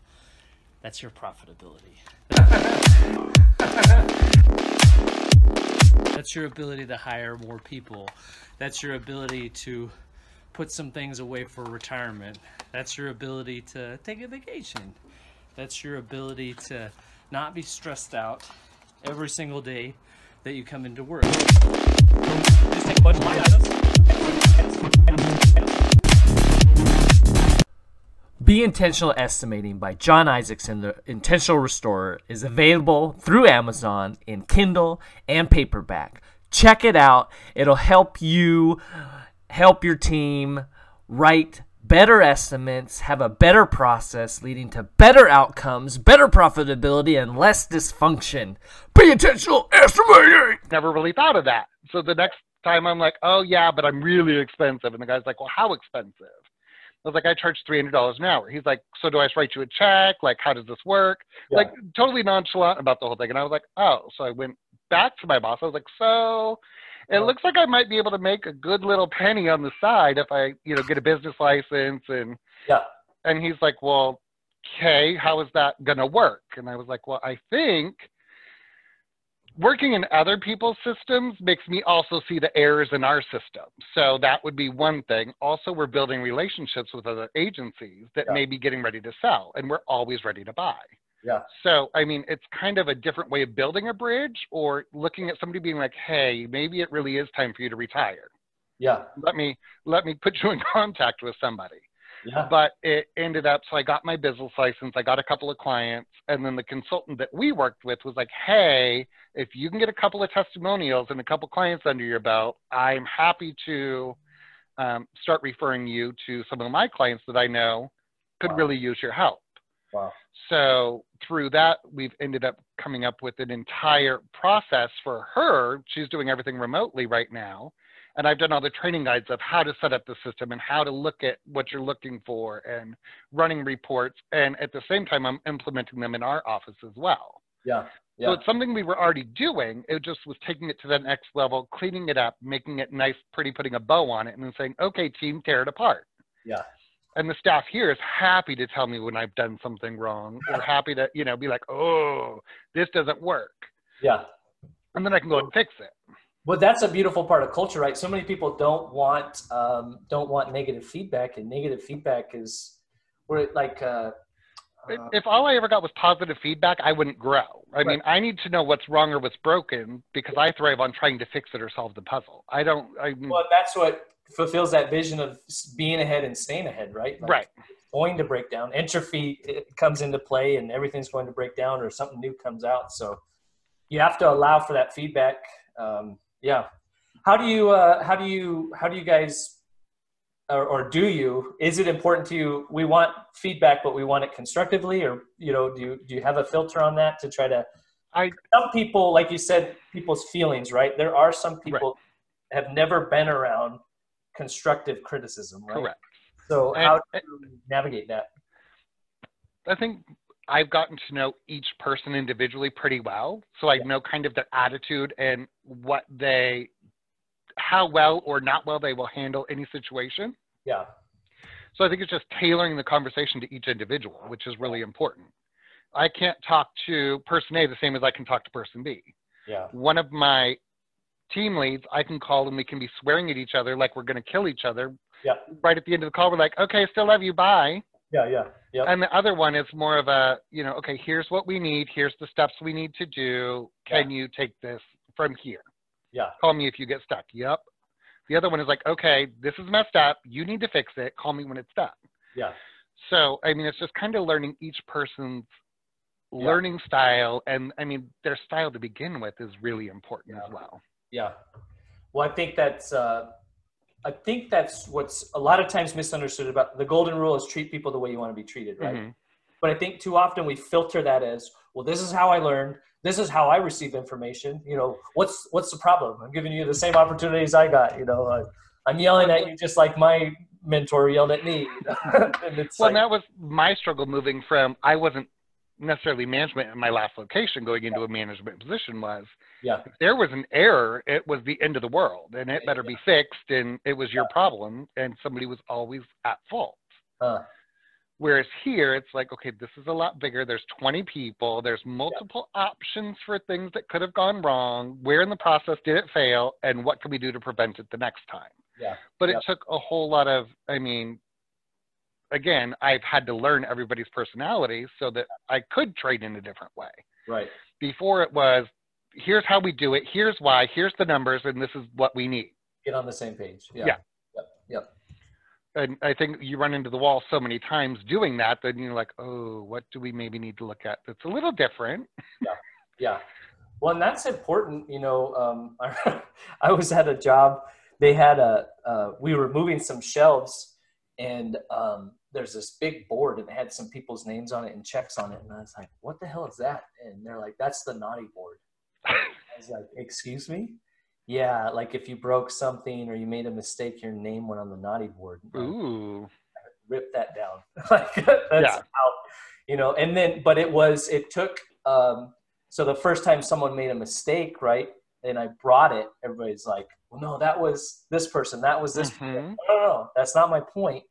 that's your profitability. <laughs> That's your ability to hire more people. That's your ability to put some things away for retirement. That's your ability to take a vacation. That's your ability to not be stressed out every single day that you come into work. Just take a bunch of line items. Be Intentional Estimating by Jon Isaacson, the Intentional Restorer, is available through Amazon in Kindle and paperback. Check it out. It'll help you help your team write better estimates, have a better process leading to better outcomes, better profitability, and less dysfunction. Be intentional estimating. Never really thought of that. So the next time I'm like, oh yeah, but I'm really expensive. And the guy's like, well, how expensive? I was like, I charge three hundred dollars an hour. He's like, so do I write you a check? Like, how does this work? Yeah. Like, totally nonchalant about the whole thing. And I was like, oh. So I went back to my boss. I was like, so it Oh. looks like I might be able to make a good little penny on the side if I, you know, get a business license and Yeah. and he's like, well, okay, how is that gonna work? And I was like, well, I think working in other people's systems makes me also see the errors in our system. So that would be one thing. Also, we're building relationships with other agencies that Yeah. may be getting ready to sell, and we're always ready to buy. Yeah. So, I mean, it's kind of a different way of building a bridge or looking at somebody being like, hey, maybe it really is time for you to retire. Yeah. Let me let me put you in <laughs> contact with somebody Yeah. but it ended up so i got my business license i got a couple of clients and then the consultant that we worked with was like hey if you can get a couple of testimonials and a couple clients under your belt i'm happy to um, start referring you to some of my clients that i know could Wow. really use your help Wow. so through that we've ended up coming up with an entire process for her she's doing everything remotely right now and I've done all the training guides of how to set up the system and how to look at what you're looking for and running reports. And at the same time, I'm implementing them in our office as well. Yeah. yeah. So it's something we were already doing. It just was taking it to the next level, cleaning it up, making it nice, pretty, putting a bow on it, and then saying, okay, team, tear it apart. Yeah. And the staff here is happy to tell me when I've done something wrong or happy to, you know, be like, oh, this doesn't work. Yeah. And then I can go and fix it. Well, that's a beautiful part of culture, right? So many people don't want um, don't want negative feedback, and negative feedback is where it like uh, If- uh, if all I ever got was positive feedback, I wouldn't grow. I mean, I need to know what's wrong or what's broken because I thrive on trying to fix it or solve the puzzle. I don't. I well, that's what fulfills that vision of being ahead and staying ahead, right? Like, right. going to break down. Entropy comes into play, and everything's going to break down, or something new comes out. So you have to allow for that feedback. Um, yeah. How do you? Uh, how do you? How do you guys? Or, or do you? Is it important to you? We want feedback, but we want it constructively, or you know, do you do you have a filter on that to try to? I- some people, like you said, people's feelings, right? There are some people have never been around constructive criticism, right? Correct. So And- how do you navigate that? I think I've gotten to know each person individually pretty well, so I Yeah. know kind of their attitude and what they, how well or not well they will handle any situation. Yeah. So I think it's just tailoring the conversation to each individual, which is really important. I can't talk to person A the same as I can talk to person B. Yeah. one of my team leads, I can call and we can be swearing at each other like we're going to kill each other. Yeah. Right at the end of the call, we're like, okay, still love you, bye. Yeah. Yeah. Yeah. And the other one is more of a, you know, okay, here's what we need. Here's the steps we need to do. Can you take this from here? Yeah. Call me if you get stuck. Yep. The other one is like, okay, this is messed up. You need to fix it. Call me when it's done. Yeah. So, I mean, it's just kind of learning each person's Yeah. learning style. And I mean, their style to begin with is really important as well. Yeah. Well, I think that's uh, I think that's what's a lot of times misunderstood about the golden rule is treat people the way you want to be treated, right? Mhm. But I think too often we filter that as, well, this is how I learned. This is how I receive information. You know, what's what's the problem? I'm giving you the same opportunities I got. You know, I'm yelling at you just like my mentor yelled at me. <laughs> and it's Well, like, and that was my struggle moving from I wasn't necessarily management in my last location going into a management position was yeah, if there was an error, it was the end of the world and it better be fixed and it was your problem and somebody was always at fault. uh, Whereas here, it's like, okay, this is a lot bigger. There's 20 people. There's multiple options for things that could have gone wrong. Where in the process did it fail? And what can we do to prevent it the next time? yeah, But it took a whole lot of, I mean, again, I've had to learn everybody's personality so that I could trade in a different way. right, Before it was, here's how we do it. Here's why. Here's the numbers, and this is what we need. Get on the same page. Yeah. Yeah. Yep. Yep. And I think you run into the wall so many times doing that, then you're like, oh, what do we maybe need to look at that's a little different? Yeah. Yeah. Well, and that's important. You know, um, I, <laughs> I was at a job. They had a. Uh, we were moving some shelves, and um, there's this big board, and it had some people's names on it and checks on it. And I was like, "What the hell is that?" And they're like, "That's the naughty board." I was like, "Excuse me." Yeah, like if you broke something or you made a mistake, your name went on the naughty board. Ooh. rip that down. <laughs> like that's Yeah. how, you know. And then, but it was it took. Um, so the first time someone made a mistake, right, and I brought it, everybody's like, "Well, no, that was this person. That was this." Mhm. No, no, no, that's not my point.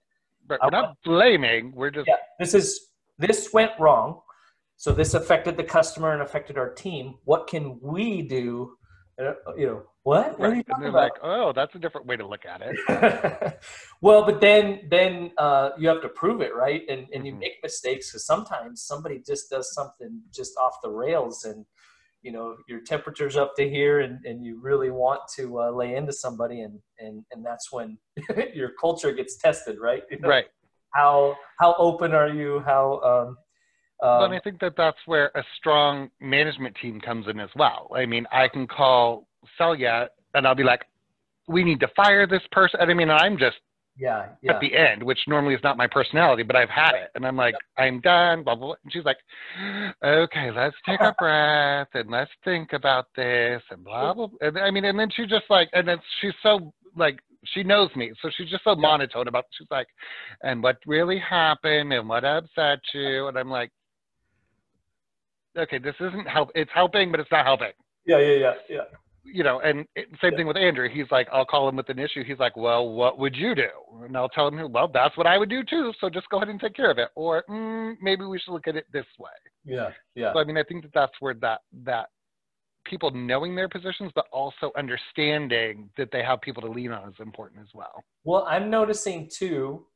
We're not blaming. We're just Yeah, this is this went wrong. So this affected the customer and affected our team. What can we do? Uh, you know, what? What are you right. And talking they're about? like, oh, that's a different way to look at it. <laughs> well, but then then uh, you have to prove it, right? And and you Mhm. make mistakes because sometimes somebody just does something just off the rails, and you know your temperature's up to here, and, and you really want to uh, lay into somebody, and and and that's when <laughs> your culture gets tested, right? You <laughs> know, right. How how open are you? How um, um, and I think that that's where a strong management team comes in as well. I mean, I can call Celia and I'll be like, we need to fire this person. And I mean, I'm just yeah, yeah, at the end, which normally is not my personality, but I've had it. And I'm like, I'm done, blah, blah, blah. And she's like, okay, let's take a <laughs> breath and let's think about this and blah, blah. blah. And I mean, and then she just like, and then she's so like, she knows me. So she's just so monotone about, she's like, and what really happened and what upset you. And I'm like, okay, this isn't help. It's helping, but it's not helping yeah, yeah, yeah, yeah. You know, and same thing with Andrew. He's like, I'll call him with an issue. He's like, well, what would you do? And I'll tell him, well, that's what I would do too. So just go ahead and take care of it. Or mm, maybe we should look at it this way. Yeah, yeah. So I mean, I think that that's where that that people knowing their positions, but also understanding that they have people to lean on is important as well. Well, I'm noticing too,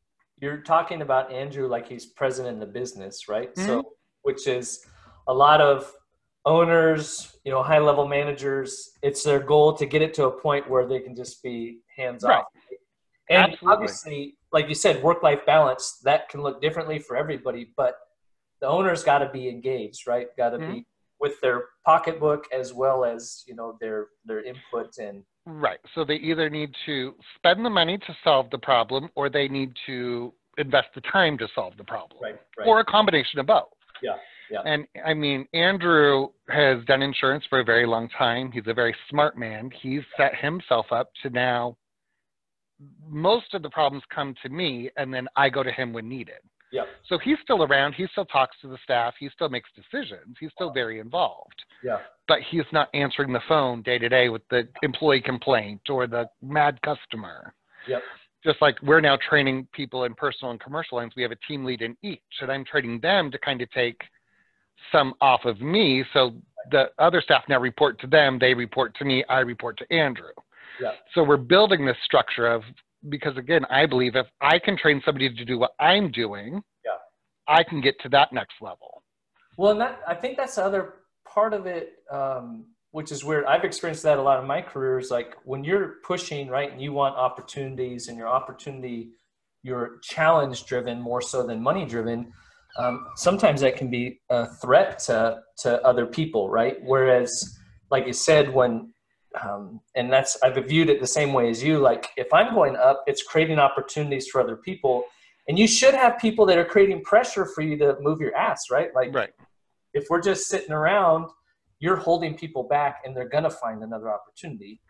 you're talking about Andrew like he's president of the business, right? Mm-hmm. So, which is a lot of owners, you know, high level managers, it's their goal to get it to a point where they can just be hands off. Right. And Absolutely. obviously, like you said, work life balance, that can look differently for everybody, but the owner's got to be engaged, right? Got to Mhm. be with their pocketbook as well as, you know, their their input and Right. So they either need to spend the money to solve the problem, or they need to invest the time to solve the problem. right, right. or a combination of both. Yeah, yeah. And I mean, Andrew has done insurance for a very long time. He's a very smart man. He's set himself up to now. Most of the problems come to me, and then I go to him when needed. Yep. So he's still around. He still talks to the staff. He still makes decisions. He's still very involved. Yeah. But he's not answering the phone day to day with the employee complaint or the mad customer Yep. just like we're now training people in personal and commercial lines, we have a team lead in each, and I'm training them to kind of take some off of me. So the other staff now report to them, they report to me, I report to Andrew. Yeah. So we're building this structure of because again, I believe if I can train somebody to do what I'm doing, Yeah. I can get to that next level. Well, and that I think that's the other part of it, um, which is weird. I've experienced that a lot in my career. Is like when you're pushing right and you want opportunities, and your opportunity, you're challenge driven more so than money driven. Um, sometimes that can be a threat to to other people, right? Whereas, like you said, when um, and that's I've viewed it the same way as you. Like if I'm going up, it's creating opportunities for other people, and you should have people that are creating pressure for you to move your ass, right? Like Right. if we're just sitting around, you're holding people back and they're gonna find another opportunity.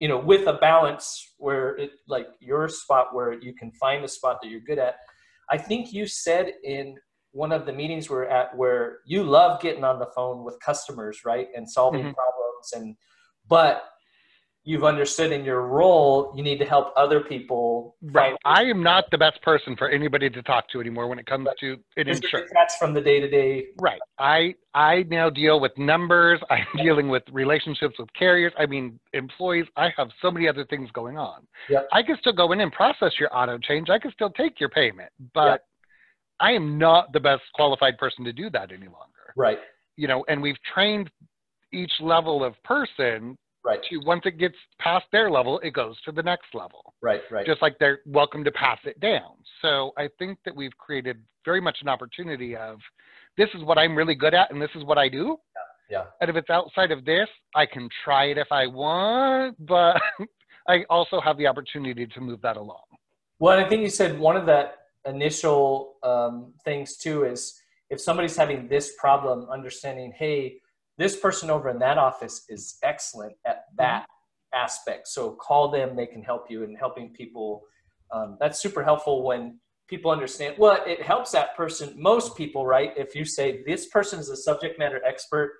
You know, with a balance where it like your spot where you can find a spot that you're good at. I think you said in one of the meetings we're at where you love getting on the phone with customers, right? And solving Mhm. problems and but you've understood in your role you need to help other people Right. I am not the best person for anybody to talk to anymore when it comes to an insurance. That's from the day to day. Right. I I now deal with numbers. I'm <laughs> dealing with relationships with carriers. I mean, employees. I have so many other things going on. Yep. I can still go in and process your auto change. I can still take your payment, but I am not the best qualified person to do that any longer. Right. You know, and we've trained each level of person Right. to once it gets past their level, it goes to the next level. Right. Right. Just like they're welcome to pass it down. So I think that we've created very much an opportunity of this is what I'm really good at and this is what I do. Yeah. yeah. And if it's outside of this, I can try it if I want, but <laughs> I also have the opportunity to move that along. Well, I think you said one of the initial um, things too is if somebody's having this problem, understanding, hey, this person over in that office is excellent at that aspect. So call them; they can help you in helping people. Um, that's super helpful when people understand. Well, it helps that person. Most people, right? If you say this person is a subject matter expert,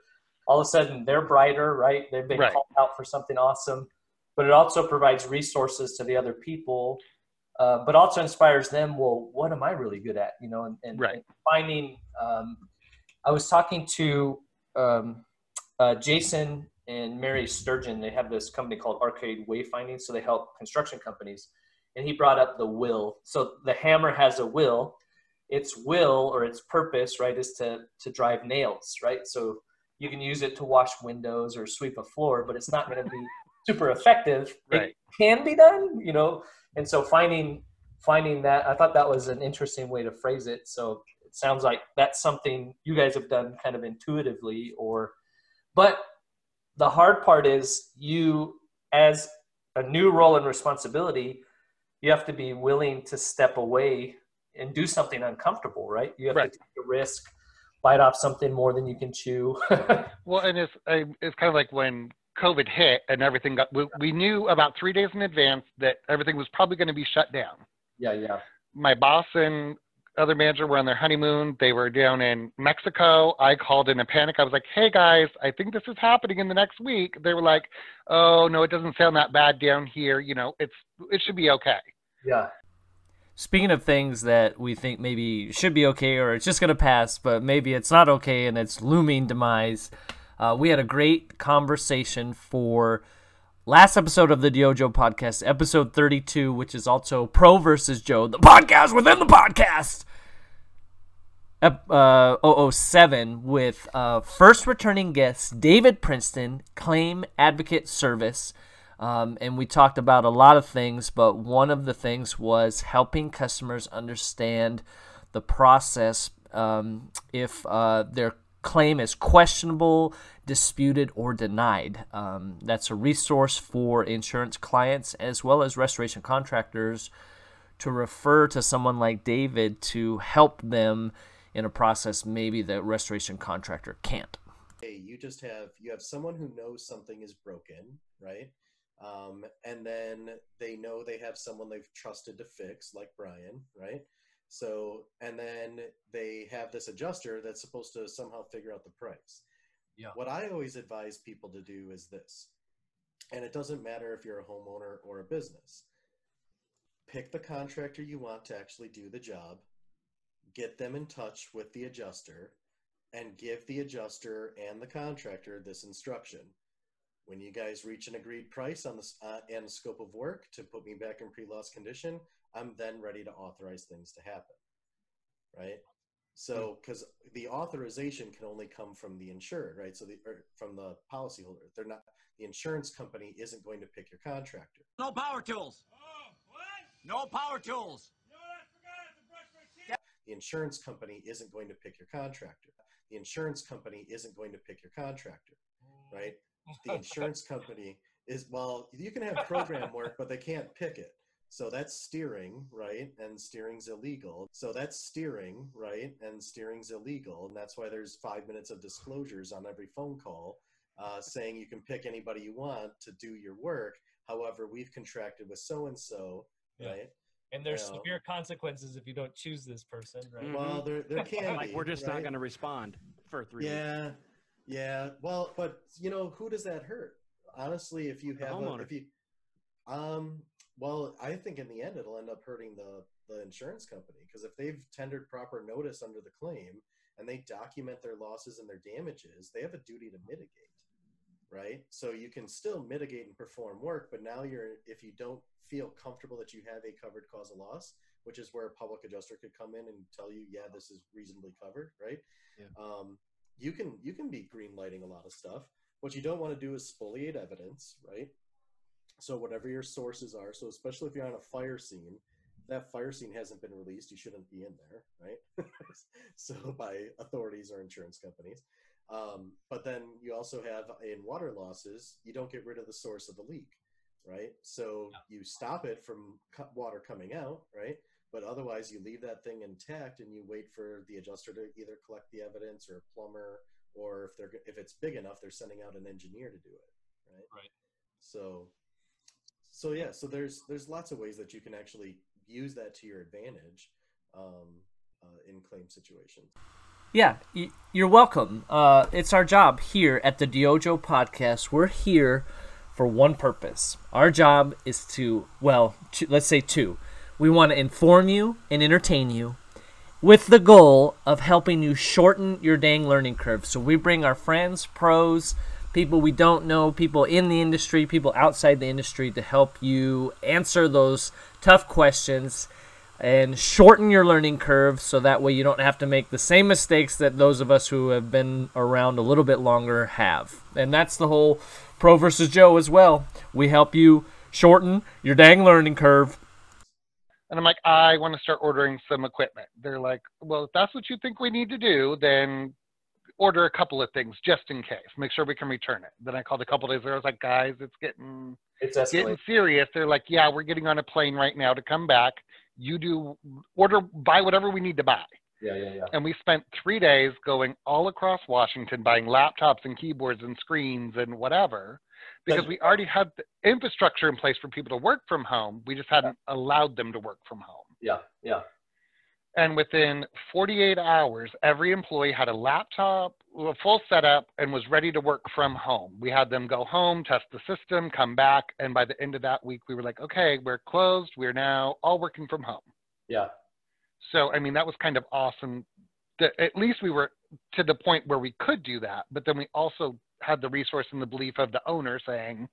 all of a sudden they're brighter, right? They've been Right. called out for something awesome. But it also provides resources to the other people uh, but also inspires them. Well, what am I really good at? You know, and, and, Right. and finding. Um, I was talking to um, uh, Jason and Mary Sturgeon. They have this company called Arcade Wayfinding, so they help construction companies. And he brought up the will. So the hammer has a will. Its will or its purpose, right, is to to drive nails, right? So you can use it to wash windows or sweep a floor, but it's not going to be super effective. Right. It can be done, you know, and so finding finding that i thought that was an interesting way to phrase it so it sounds like that's something you guys have done kind of intuitively or but the hard part is you as a new role and responsibility you have to be willing to step away and do something uncomfortable right you have Right. to take a risk bite off something more than you can chew <laughs> Well, and it's I, it's kind of like when COVID hit and everything got. We, we knew about three days in advance that everything was probably going to be shut down. yeah yeah My boss and other manager were on their honeymoon. They were down in Mexico. I called in a panic. I was like, "Hey guys, I think this is happening in the next week." They were like, "Oh no, it doesn't sound that bad down here. You know, it's it should be okay." yeah Speaking of things that we think maybe should be okay or it's just going to pass, but maybe it's not okay and it's looming demise, uh, we had a great conversation for last episode of the DYOJO podcast, episode 32, which is also Pro versus Joe, the podcast within the podcast. Uh, 007 with uh, first returning guest David Princeton, Claim Advocate Service. Um, and we talked about a lot of things, but one of the things was helping customers understand the process um, if uh, their claim is questionable, disputed, or denied. Um, that's a resource for insurance clients as well as restoration contractors to refer to someone like David to help them in a process maybe the restoration contractor can't. hey, you just have you have someone who knows something is broken, right? Um, and then they know they have someone they've trusted to fix, like Brian, right? So, and then they have this adjuster that's supposed to somehow figure out the price. Yeah. What I always advise people to do is this, and it doesn't matter if you're a homeowner or a business. Pick the contractor you want to actually do the job, get them in touch with the adjuster, and give the adjuster and the contractor this instruction. When you guys reach an agreed price on the uh, and scope of work to put me back in pre-loss condition, I'm then ready to authorize things to happen. Right? So, hmm. because the authorization can only come from the insured, right? So the or from the policyholder, they're not. The insurance company isn't going to pick your contractor. No power tools. Oh, No power tools. The insurance company isn't going to pick your contractor. The insurance company isn't going to pick your contractor, right? The insurance company is well, you can have program work, but they can't pick it. So that's steering, right? And steering's illegal. So that's steering, right? And steering's illegal. And that's why there's five minutes of disclosures on every phone call uh, saying you can pick anybody you want to do your work. However, we've contracted with so and so, right? and there's Well- severe consequences if you don't choose this person right Well, there, there <laughs> can Like be. we're just right? not going to respond for three weeks. Yeah, yeah. Well, but you know, who does that hurt? Honestly, if you The have a, if you, um, well, I think in the end it'll end up hurting the the insurance company because if they've tendered proper notice under the claim and they document their losses and their damages, they have a duty to mitigate, right? So you can still mitigate and perform work, but now you're if you don't feel comfortable that you have a covered cause of loss, which is where a public adjuster could come in and tell you, yeah, this is reasonably covered, right? Yeah. Um, you can you can be green lighting a lot of stuff, What you don't want to do is spoliate evidence, right? So whatever your sources are, so especially if you're on a fire scene, that fire scene hasn't been released, you shouldn't be in there, right? <laughs> so by authorities or insurance companies. Um, but then you also have in water losses, you don't get rid of the source of the leak, right? So you stop it from water coming out, right? But otherwise, you leave that thing intact and you wait for the adjuster to either collect the evidence or a plumber, or if they're if it's big enough, they're sending out an engineer to do it, right? Right. So, so yeah, so there's there's lots of ways that you can actually use that to your advantage um, uh, in claim situations. Yeah, you're welcome. Uh, it's our job here at the DYOJO Podcast. We're here for one purpose. Our job is to, well, two, let's say two. We want to inform you and entertain you with the goal of helping you shorten your dang learning curve. So we bring our friends, pros, people we don't know, people in the industry, people outside the industry to help you answer those tough questions and shorten your learning curve so that way you don't have to make the same mistakes that those of us who have been around a little bit longer have. And that's the whole Pro versus Joe as well. We help you shorten your dang learning curve. And I'm like, I want to start ordering some equipment. They're like, well, if that's what you think we need to do, then order a couple of things just in case. Make sure we can return it. Then I called a couple days later. I was like, guys, it's getting It's getting serious. They're like, yeah, we're getting on a plane right now to come back. You do order, buy whatever we need to buy. Yeah, yeah, yeah. And we spent three days going all across Washington buying laptops and keyboards and screens and whatever because we already had the infrastructure in place for people to work from home. We just hadn't allowed them to work from home. Yeah, yeah. And within 48 hours, every employee had a laptop, a full setup, and was ready to work from home. We had them go home, test the system, come back. And by the end of that week, we were like, okay, we're closed. We're now all working from home. Yeah. So, I mean, that was kind of awesome. That at least we were to the point where we could do that. But then we also had the resource and the belief of the owner saying,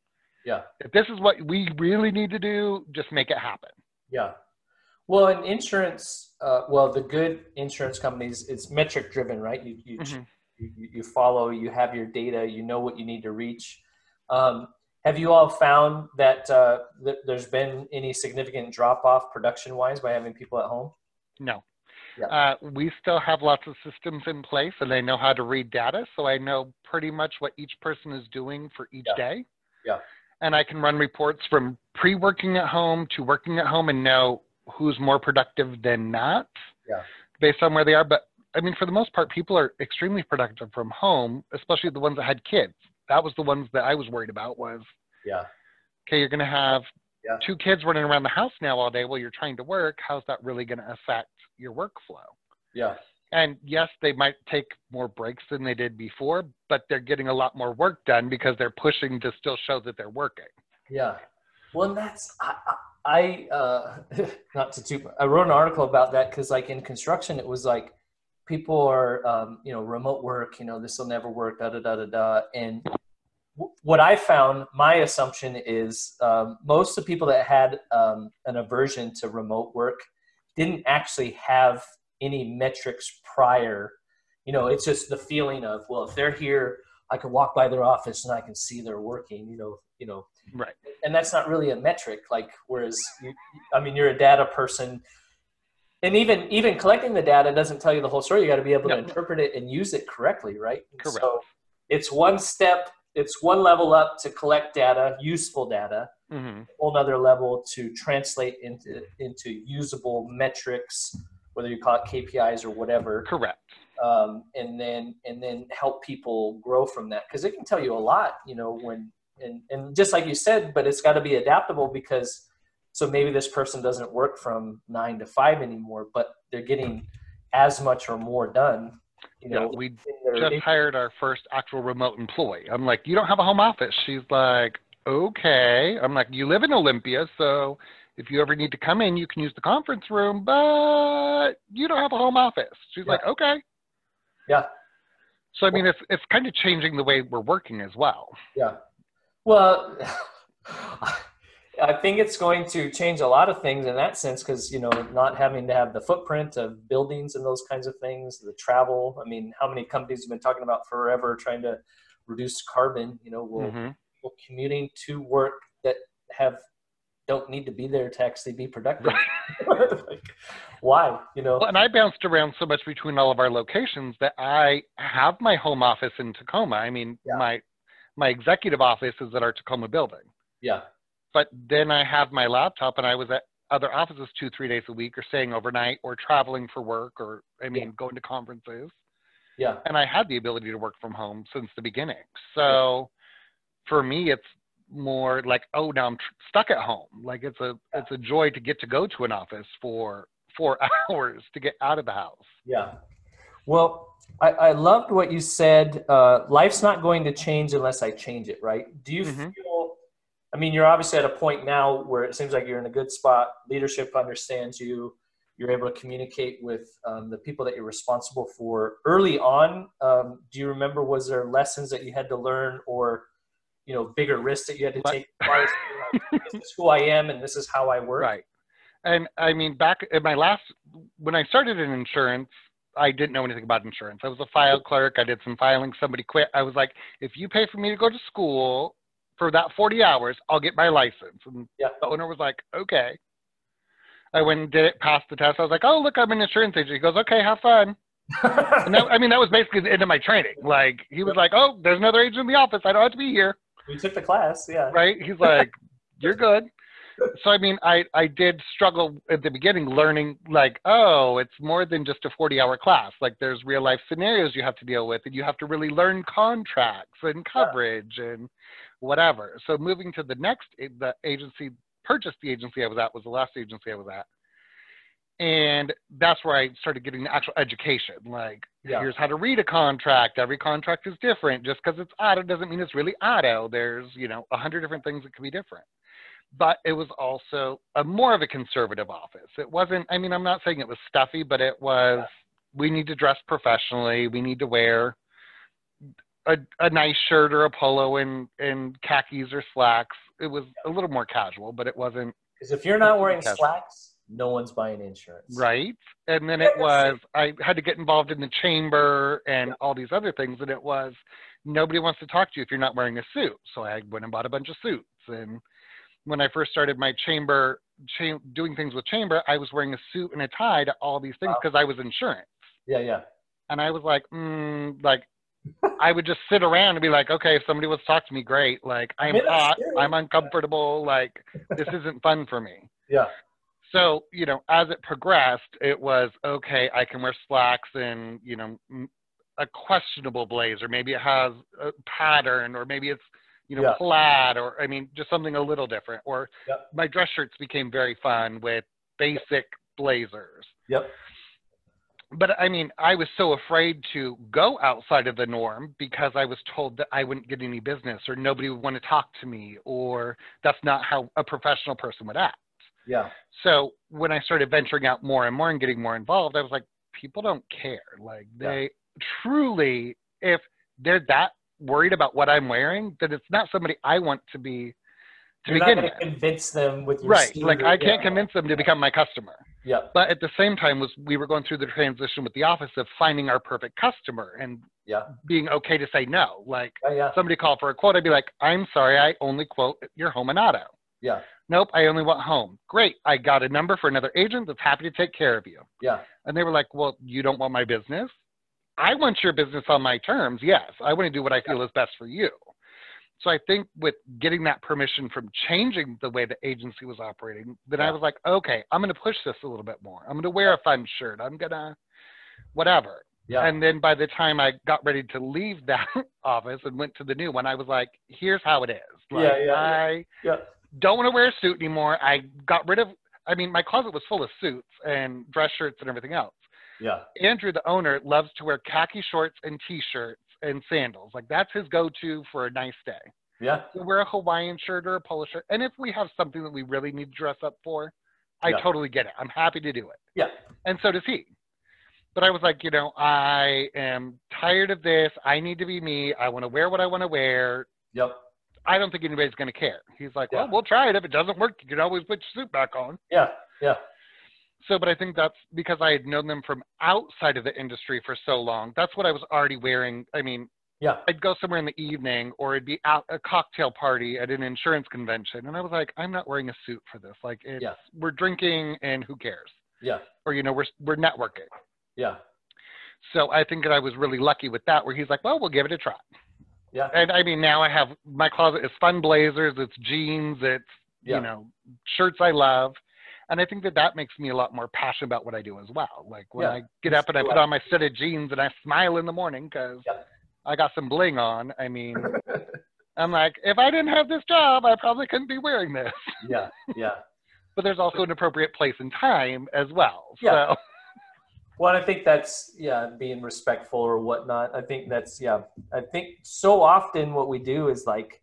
Yeah. if this is what we really need to do, just make it happen. Yeah. Well, in insurance, uh, well, the good insurance companies, it's metric driven, right? You, you, Mhm. you, you follow, you have your data, you know what you need to reach. Um, have you all found that, uh, that there's been any significant drop off production wise by having people at home? No. Yeah. Uh, we still have lots of systems in place and they know how to read data. So I know pretty much what each person is doing for each Yeah. day. Yeah. And I can run reports from pre working at home to working at home and know who's more productive than not Yeah. based on where they are. But I mean, for the most part, people are extremely productive from home, especially the ones that had kids. That was the ones that I was worried about was, Yeah. okay, you're going to have Yeah. two kids running around the house now all day while you're trying to work. How's that really going to affect your workflow? Yeah. And yes, they might take more breaks than they did before, but they're getting a lot more work done because they're pushing to still show that they're working. Yeah. Well, that's I, I I, uh, <laughs> not to. I wrote an article about that because, like, in construction, it was like people are, um, you know, remote work. You know, this will never work. Da da da da da. And w- what I found, my assumption is um, most of the people that had um, an aversion to remote work didn't actually have any metrics prior. You know, it's just the feeling of, well, if they're here, I can walk by their office and I can see they're working. You know, you know, Right. and that's not really a metric like whereas you, i mean you're a data person and even even collecting the data doesn't tell you the whole story you got to be able to interpret it and use it correctly right Correct. so it's one step it's one level up to collect data useful data hmm whole nother level to translate into into usable metrics whether you call it kpis or whatever Correct. um, and then and then help people grow from that because it can tell you a lot you know when and and just like you said but it's got to be adaptable because so maybe this person doesn't work from nine to five anymore but they're getting as much or more done you Yeah, know we in their- just hired our first actual remote employee. I'm like, you don't have a home office. She's like, okay. I'm like, you live in Olympia, so if you ever need to come in, you can use the conference room, but you don't have a home office. She's Yeah. like, okay. yeah So I mean, it's it's kind of changing the way we're working as well. Yeah. Well, <laughs> I think it's going to change a lot of things in that sense because, you know, not having to have the footprint of buildings and those kinds of things, the travel. I mean, how many companies have been talking about forever trying to reduce carbon. You know, will Mhm. people commuting to work that have don't need to be there to actually be productive. <laughs> like, why? You know? Well, and I bounced around so much between all of our locations that I have my home office in Tacoma. I mean, Yeah. my my executive office is at our Tacoma building. Yeah. But then I have my laptop, and I was at other offices two, three days a week, or staying overnight, or traveling for work, or I mean, going to conferences. Yeah. And I had the ability to work from home since the beginning. So for me, it's more like, oh, now I'm tr- stuck at home. Like it's a it's a joy to get to go to an office for four <laughs> hours to get out of the house. Yeah. Well, I, I loved what you said. Uh, life's not going to change unless I change it, right? Do you Mhm. feel, I mean, you're obviously at a point now where it seems like you're in a good spot. Leadership understands you. You're able to communicate with um, the people that you're responsible for early on. Um, do you remember, was there lessons that you had to learn or, you know, bigger risks that you had to take? as far as, like, this is who I am and this is how I work. Right. And I mean, back in my last, when I started in insurance, I didn't know anything about insurance. I was a file clerk. I did some filing. Somebody quit. I was like, if you pay for me to go to school for that 40 hours, I'll get my license. And Yeah. the owner was like, okay. I went and did it, passed the test. I was like, oh, look, I'm an insurance agent. He goes, okay, have fun. And that, I mean, that was basically the end of my training. Like, he was like, oh, there's another agent in the office. I don't have to be here we took the class. Yeah. right? He's like, "You're good." So I mean, I I did struggle at the beginning learning like, oh, it's more than just a 40-hour class. Like there's real life scenarios you have to deal with, and you have to really learn contracts and coverage and whatever. So moving to the next, eh, the agency purchased the agency I was at was the last agency I was at. And that's where I started getting the actual education. Like, Yeah. here's how to read a contract. Every contract is different. Just because it's auto doesn't mean it's really auto. There's, you know, a hundred different things that can be different. But it was also a more of a conservative office. It wasn't, I mean, I'm not saying it was stuffy, but it was, we need to dress professionally. We need to wear a, a nice shirt or a polo and, and khakis or slacks. It was a little more casual, but it wasn't Because if you're not wearing Casual. slacks, no one's buying insurance. right and then it was i had to get involved in the chamber and all these other things and it was nobody wants to talk to you if you're not wearing a suit so i went and bought a bunch of suits and when i first started my chamber cha- doing things with chamber i was wearing a suit and a tie to all these things Wow. because i was insurance Yeah, yeah. and i was like mm, like i would just sit around and be like okay if somebody wants to talk to me great like i'm that's hot scary. i'm uncomfortable like this isn't fun for me Yeah. so you know as it progressed it was okay i can wear slacks and you know a questionable blazer maybe it has a pattern or maybe it's you know Yeah. plaid or i mean just something a little different or Yep. my dress shirts became very fun with basic blazers Yep. but i mean i was so afraid to go outside of the norm because i was told that i wouldn't get any business or nobody would want to talk to me or that's not how a professional person would act Yeah. so when I started venturing out more and more and getting more involved, I was like, people don't care. Like Yeah. they truly, if they're that worried about what I'm wearing, then it's not somebody I want to be to You're begin going with. to convince them with your Right. Like I can't yeah. convince them to become my customer. Yeah. But at the same time was we were going through the transition with the office of finding our perfect customer and Yeah. being okay to say no. Like Yeah. Yeah. somebody called for a quote, I'd be like, I'm sorry, I only quote your home and auto. Yeah. Nope, I only want home. Great. I got a number for another agent that's happy to take care of you. Yeah. And they were like, Well, you don't want my business? I want your business on my terms. Yes. I want to do what I feel is best for you. So I think with getting that permission from changing the way the agency was operating, then I was like, okay, I'm going to push this a little bit more. I'm going to wear a fun shirt. I'm going to whatever. Yeah. And then by the time I got ready to leave that <laughs> office and went to the new one, I was like, here's how it is. Like, Yeah, yeah. I yeah. don't want to wear a suit anymore. I got rid of, I mean, my closet was full of suits and dress shirts and everything else. Yeah. Andrew, the owner, loves to wear khaki shorts and t-shirts and sandals. Like that's his go-to for a nice day. Yeah. He'll wear a Hawaiian shirt or a polo shirt. And if we have something that we really need to dress up for, I Yeah. totally get it. I'm happy to do it. Yeah. And so does he. But I was like, you know, I am tired of this. I need to be me. I want to wear what I want to wear. Yep. I don't think anybody's going to care. He's like, well, we'll try it. If it doesn't work, you can always put your suit back on. Yeah. Yeah. So, but I think that's because I had known them from outside of the industry for so long. That's what I was already wearing. I mean, Yeah. I'd go somewhere in the evening or it'd be out a cocktail party at an insurance convention. And I was like, I'm not wearing a suit for this. Like it's, Yeah. we're drinking and who cares? Yeah. Or, you know, we're, we're networking. Yeah. So I think that I was really lucky with that where he's like, well, we'll give it a try. Yeah. And I mean, now I have my closet is fun blazers, it's jeans, it's, Yeah. you know, shirts I love. And I think that that makes me a lot more passionate about what I do as well. Like when Yeah. I get up and I put on my set of jeans and I smile in the morning because Yeah. I got some bling on. I mean, <laughs> I'm like, if I didn't have this job, I probably couldn't be wearing this. <laughs> Yeah. Yeah. But there's also an appropriate place and time as well. Yeah. So <laughs> Well, I think that's yeah, being respectful or whatnot. I think that's yeah. I think so often what we do is like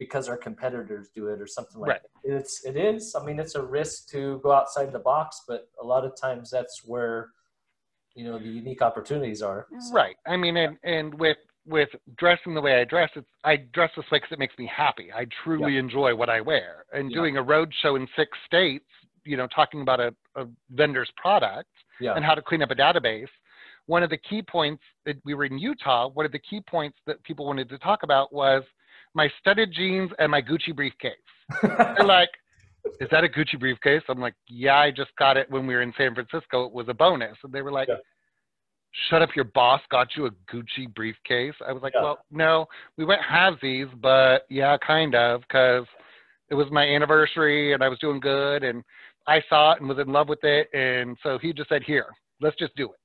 because our competitors do it or something like Right. that. It's it is. I mean, it's a risk to go outside the box, but a lot of times that's where you know the unique opportunities are. So, Right. I mean, and and with with dressing the way I dress, it's I dress this way because it makes me happy. I truly enjoy what I wear. And Yeah. doing a road show in six states, you know, talking about a, a vendor's product Yeah. and how to clean up a database. One of the key points that we were in Utah. One of the key points that people wanted to talk about was my studded jeans and my Gucci briefcase. <laughs> They're like, "Is that a Gucci briefcase?" I'm like, "Yeah, I just got it when we were in San Francisco. It was a bonus." And they were like, Yeah. "Shut up, your boss got you a Gucci briefcase." I was like, Yeah. "Well, no, we went halvesies, but yeah, kind of, because it was my anniversary and I was doing good, and I saw it and was in love with it, and so he just said, "Here, let's just do it."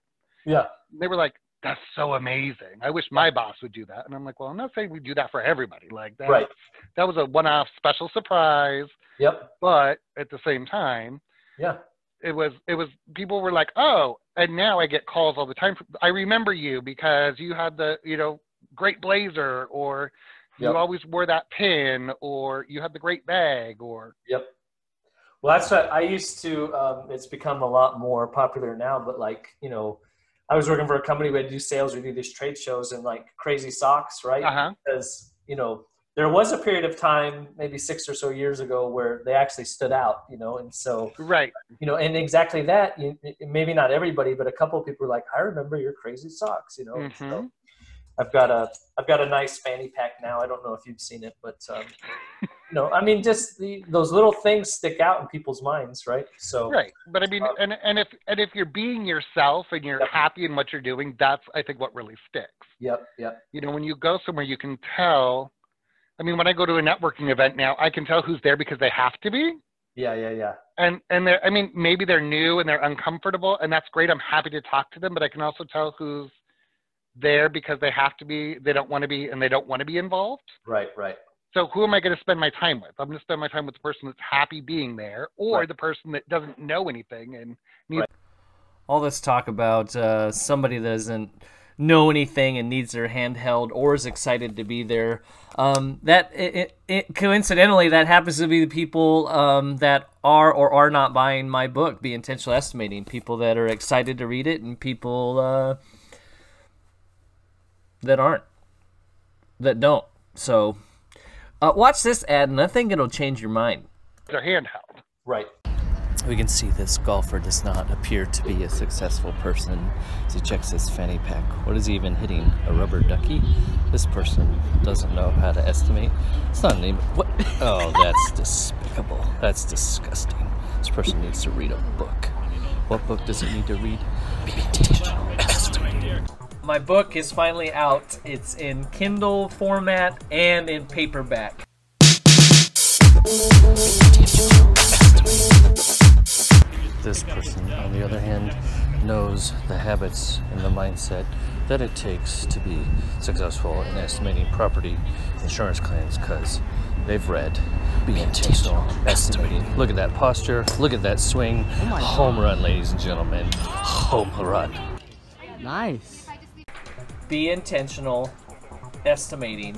yeah. they were like, "That's so amazing. I wish my boss would do that." And I'm like, "Well, I'm not saying we do that for everybody. Like that, Right. that was a one-off special surprise, Yep. but at the same time, Yeah. it was it was people were like, "Oh," and now I get calls all the time. From, I remember you because you had the you know great blazer, or Yep. you always wore that pin, or you had the great bag, or Yep. Well, that's what I used to. Um, it's become a lot more popular now, but like you know, I was working for a company. We had to do sales. We do these trade shows and like crazy socks, right? uh huh, Because you know, there was a period of time, maybe six or so years ago, where they actually stood out. You know, and so right, you know, and exactly that. You, maybe not everybody, but a couple of people were like, "I remember your crazy socks." You know, and so. I've got a I've got a nice fanny pack now. I don't know if you've seen it, but um, know, I mean, just the, those little things stick out in people's minds, right? So right. But I mean, Um, and and if and if you're being yourself and you're Yep. happy in what you're doing, that's I think what really sticks. Yep, yep, you know, when you go somewhere, you can tell. I mean, when I go to a networking event now, I can tell who's there because they have to be. yeah, yeah, yeah, And and they're, I mean, maybe they're new and they're uncomfortable, and that's great. I'm happy to talk to them, but I can also tell who's there because they have to be, they don't want to be, and they don't want to be involved. right, right, So who am I going to spend my time with? I'm going to spend my time with the person that's happy being there, or Right. the person that doesn't know anything and needs. all this talk about uh, somebody that doesn't know anything and needs their hand held or is excited to be there. Um, that it, it, it, coincidentally that happens to be the people um, that are or are not buying my book, Be Intentional Estimating. People that are excited to read it and people uh, that aren't, that don't. So uh, watch this ad, and I think it'll change your mind. They're handheld. right. We can see this golfer does not appear to be a successful person as he checks his fanny pack. What is he even hitting? A rubber ducky? This person doesn't know how to estimate. It's not an even. What? Oh, <laughs> that's despicable. That's disgusting. This person needs to read a book. What book does it need to read? Be intentional estimating. My book is finally out. It's in Kindle format and in paperback. This person, on the other hand, knows the habits and the mindset that it takes to be successful in estimating property insurance claims because they've read Be Intentional Estimating. Look at that posture. Look at that swing. Home run, ladies and gentlemen. Home run. Nice. Be intentional estimating.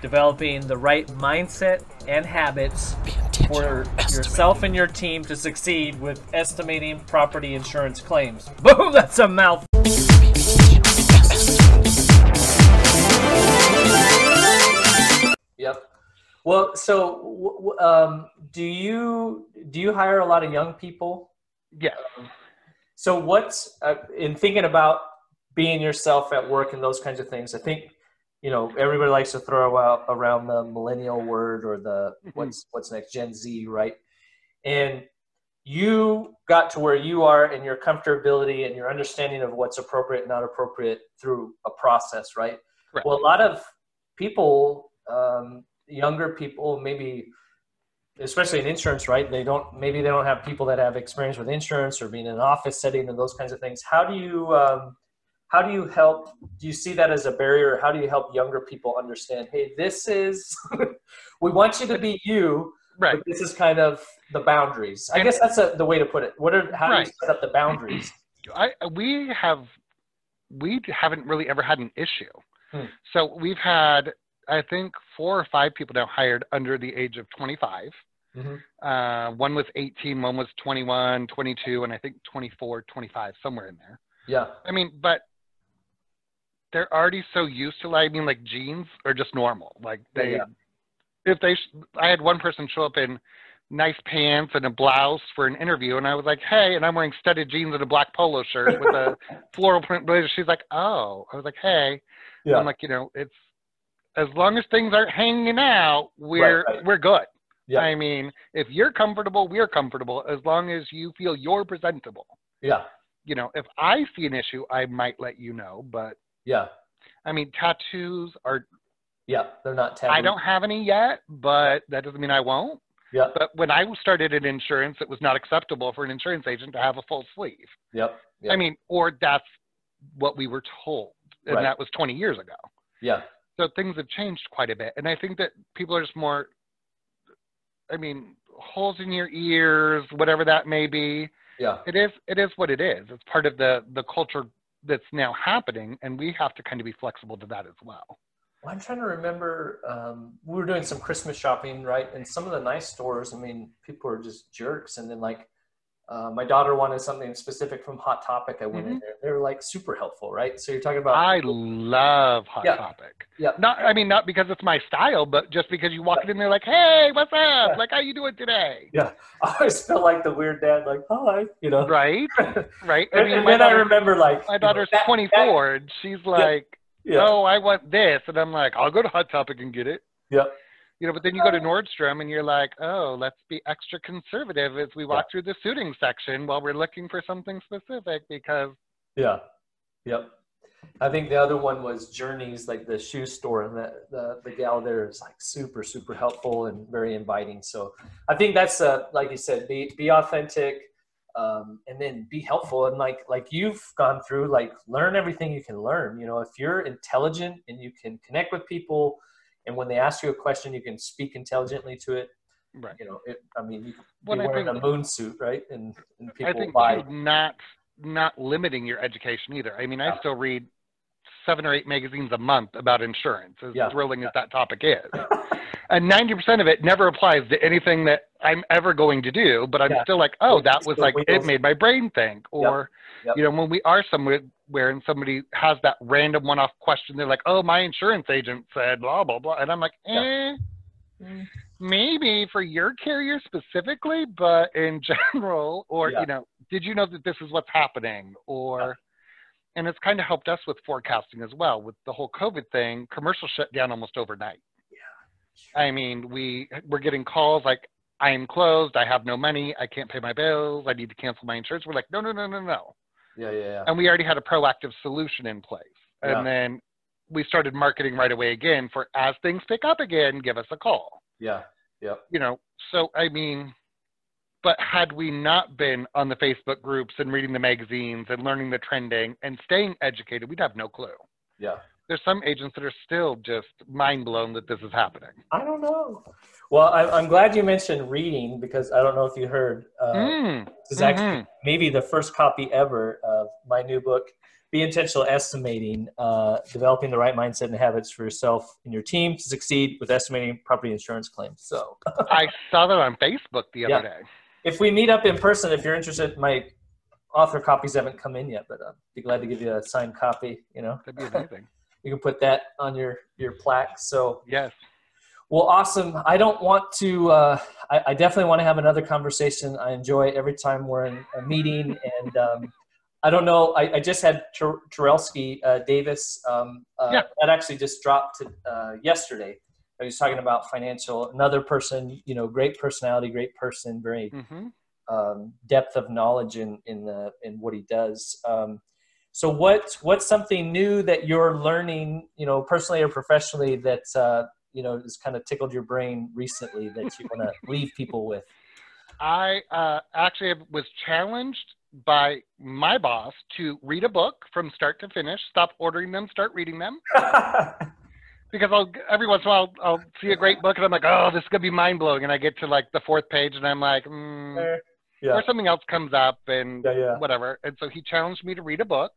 Developing the right mindset and habits for yourself and your team to succeed with estimating property insurance claims. Boom, that's a mouth. Yep. Well, so w- w- um, do you do you hire a lot of young people? Yes. So what's uh, in thinking about being yourself at work and those kinds of things? I think you know everybody likes to throw out around the millennial word or the what's what's next Gen Z, right? And you got to where you are and your comfortability and your understanding of what's appropriate and not appropriate through a process, right? Correct. Well, a lot of people, um, younger people, maybe especially in insurance, right? They don't maybe they don't have people that have experience with insurance or being in an office setting and those kinds of things. How do you um, how do you help? Do you see that as a barrier? How do you help younger people understand? Hey, this is <laughs> we want you to be you, Right. but this is kind of the boundaries. I guess that's a, the way to put it. What are how do you set up the boundaries? <clears throat> I we have we haven't really ever had an issue. Hmm. So we've had I think four or five people now hired under the age of 25. Mhm. Uh, one was 18, one was 21, 22, and I think 24, 25, somewhere in there. Yeah, I mean, but they're already so used to like, I mean, like jeans are just normal. Like they, yeah. if they, sh- I had one person show up in nice pants and a blouse for an interview, and I was like, hey, and I'm wearing studded jeans and a black polo shirt with a <laughs> floral print blazer. She's like, oh, I was like, hey, yeah, I'm like, you know, it's as long as things aren't hanging out, we're right. we're good. Yeah, I mean, if you're comfortable, we're comfortable as long as you feel you're presentable. yeah, You know, if I see an issue, I might let you know, but yeah, I mean, tattoos are, yeah. They're not taboo. I don't have any yet, but that doesn't mean I won't. Yep, But when I started in insurance, it was not acceptable for an insurance agent to have a full sleeve. yep, yep. I mean, or that's what we were told. And Right. that was 20 years ago. yeah, So things have changed quite a bit. And I think that people are just more, I mean, holes in your ears, whatever that may be. yeah, It is, it is what it is. It's part of the, the culture that's now happening. And we have to kind of be flexible to that as well. Well, I'm trying to remember. Um, we were doing some Christmas shopping, right? And some of the nice stores. I mean, people are just jerks. And then like, uh, my daughter wanted something specific from Hot Topic. I went in there. They're like super helpful, right? So you're talking about. I love Hot Yeah. Topic. yeah, Not, I mean, not because it's my style, but just because you walk in there like, hey, what's up? Yeah. Like, how you doing today? yeah. <laughs> I always feel like the weird dad, like hi, you know. Right, right. I <laughs> and, mean, and then I remember like my daughter's that- 24 and she's like, that- yeah, oh, I want this. And I'm like, I'll go to Hot Topic and get it. yeah, You know, but then you go to Nordstrom and you're like, oh, let's be extra conservative as we walk through the suiting section while we're looking for something specific because, yeah, yep. I think the other one was Journeys, like the shoe store, and the, the the gal there is like super super helpful and very inviting. So I think that's uh, like you said, be be authentic, um, and then be helpful. And like like you've gone through, like learn everything you can learn. You know, if you're intelligent and you can connect with people, and when they ask you a question, you can speak intelligently to it. right. You know, it, I mean, you could be wearing a moon suit, right? And, and I people think buy. not not limiting your education either. I mean, I Yeah. still read seven or eight magazines a month about insurance, as Yeah. thrilling as that topic is. <laughs> and 90% of it never applies to anything that I'm ever going to do, but I'm Yeah. still like, oh, that was like, it made my brain think. Or, Yep. you know, when we are somewhere where and somebody has that random one off question, they're like, oh, my insurance agent said blah, blah, blah. And I'm like, eh. Mm. Maybe for your carrier specifically, but in <laughs> general, or Yeah. you know, did you know that this is what's happening? Or and it's kind of helped us with forecasting as well. With the whole COVID thing, commercial shut down almost overnight. Yeah. I mean, we we're getting calls like, I am closed, I have no money, I can't pay my bills, I need to cancel my insurance. We're like, no, no, no, no, no. Yeah, yeah, yeah. And we already had a proactive solution in place. Yeah. And then we started marketing right away again for as things pick up again, give us a call Yeah, Yeah. you know, so I mean, but had we not been on the Facebook groups and reading the magazines and learning the trending and staying educated, we'd have no clue. Yeah. There's some agents that are still just mind blown that this is happening. I don't know. Well, I, I'm glad you mentioned reading because I don't know if you heard. Uh, Mm, This is actually mhm. maybe the first copy ever of my new book, Be Intentional Estimating uh, Developing the Right Mindset and Habits for Yourself and Your Team to Succeed with Estimating Property Insurance Claims. So <laughs> I saw that on Facebook the other Yeah. day. if we meet up in person, if you're interested, my author copies haven't come in yet, but I'd be glad to give you a signed copy. You know, That'd be amazing. You can put that on your, your plaque. So yes. Well, awesome. I don't want to. Uh, I, I definitely want to have another conversation. I enjoy every time we're in a meeting, and um, I don't know. I, I just had Ter- Terrellski uh, Davis. Um, uh, Yeah. That actually just dropped uh, yesterday. He was talking about financial. Another person, you know, great personality, great person, very hmm um, depth of knowledge in in the in what he does. So what what's something new that you're learning, you know, personally or professionally that uh, you know has kind of tickled your brain recently that you want to <laughs> leave people with? I uh, actually was challenged by my boss to read a book from start to finish. Stop ordering them, start reading them. <laughs> Because I'll every once in a while I'll see a great book and I'm like, oh, this is gonna be mind blowing, and I get to like the fourth page and I'm like, mm, yeah, or something else comes up and yeah, yeah. whatever. And so he challenged me to read a book.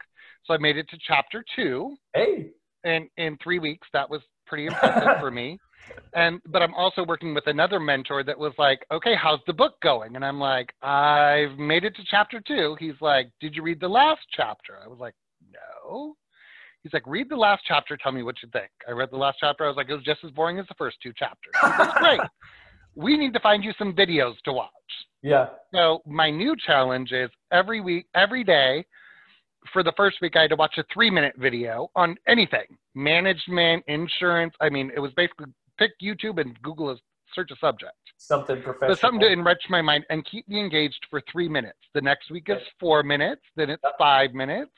So I made it to chapter two, Hey, and in three weeks that was pretty impressive for me. <laughs> And but I'm also working with another mentor that was like, okay, how's the book going? And I'm like, I've made it to chapter two. He's like, did you read the last chapter? I was like, no. He's like, read the last chapter. Tell me what you think. I read the last chapter. I was like, it was just as boring as the first two chapters. Goes, <laughs> great. We need to find you some videos to watch. yeah, So my new challenge is every week, every day, for the first week, I had to watch a three-minute video on anything: management, insurance. I mean, it was basically pick YouTube and Google a search a subject. something So professional. something to enrich my mind and keep me engaged for three minutes. The next week is four minutes, then it's five minutes.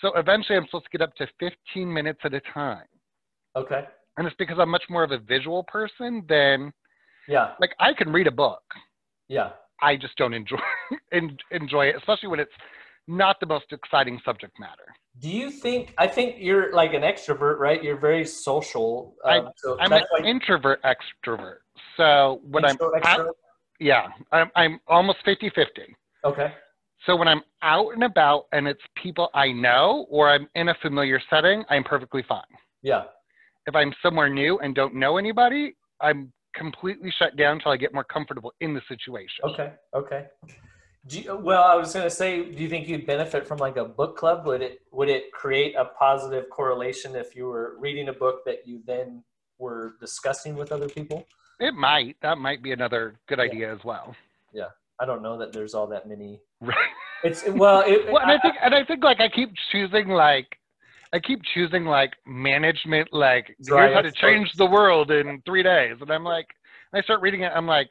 So eventually, I'm supposed to get up to 15 minutes at a time, okay, and it's because I'm much more of a visual person than yeah, like I can read a book. yeah. I just don't enjoy <laughs> enjoy it, especially when it's not the most exciting subject matter. Do you think? I think you're like an extrovert, right? You're very social. Um, so I'm an why introvert extrovert. So when I'm out, yeah, I'm I'm almost 50-50. okay, So when I'm out and about and it's people I know or I'm in a familiar setting, I'm perfectly fine. yeah, If I'm somewhere new and don't know anybody, I'm completely shut down until I get more comfortable in the situation. okay, okay. Do you, well, I was gonna say, do you think you'd benefit from like a book club? Would it would it create a positive correlation if you were reading a book that you then were discussing with other people? It might. That might be another good Yeah. idea as well. Yeah, I don't know that there's all that many. Right. It's well, it, <laughs> well, and I think, and I think, like, I keep choosing, like, I keep choosing, like, management, like, here's how to change the world in three days, and I'm like, I start reading it, I'm like,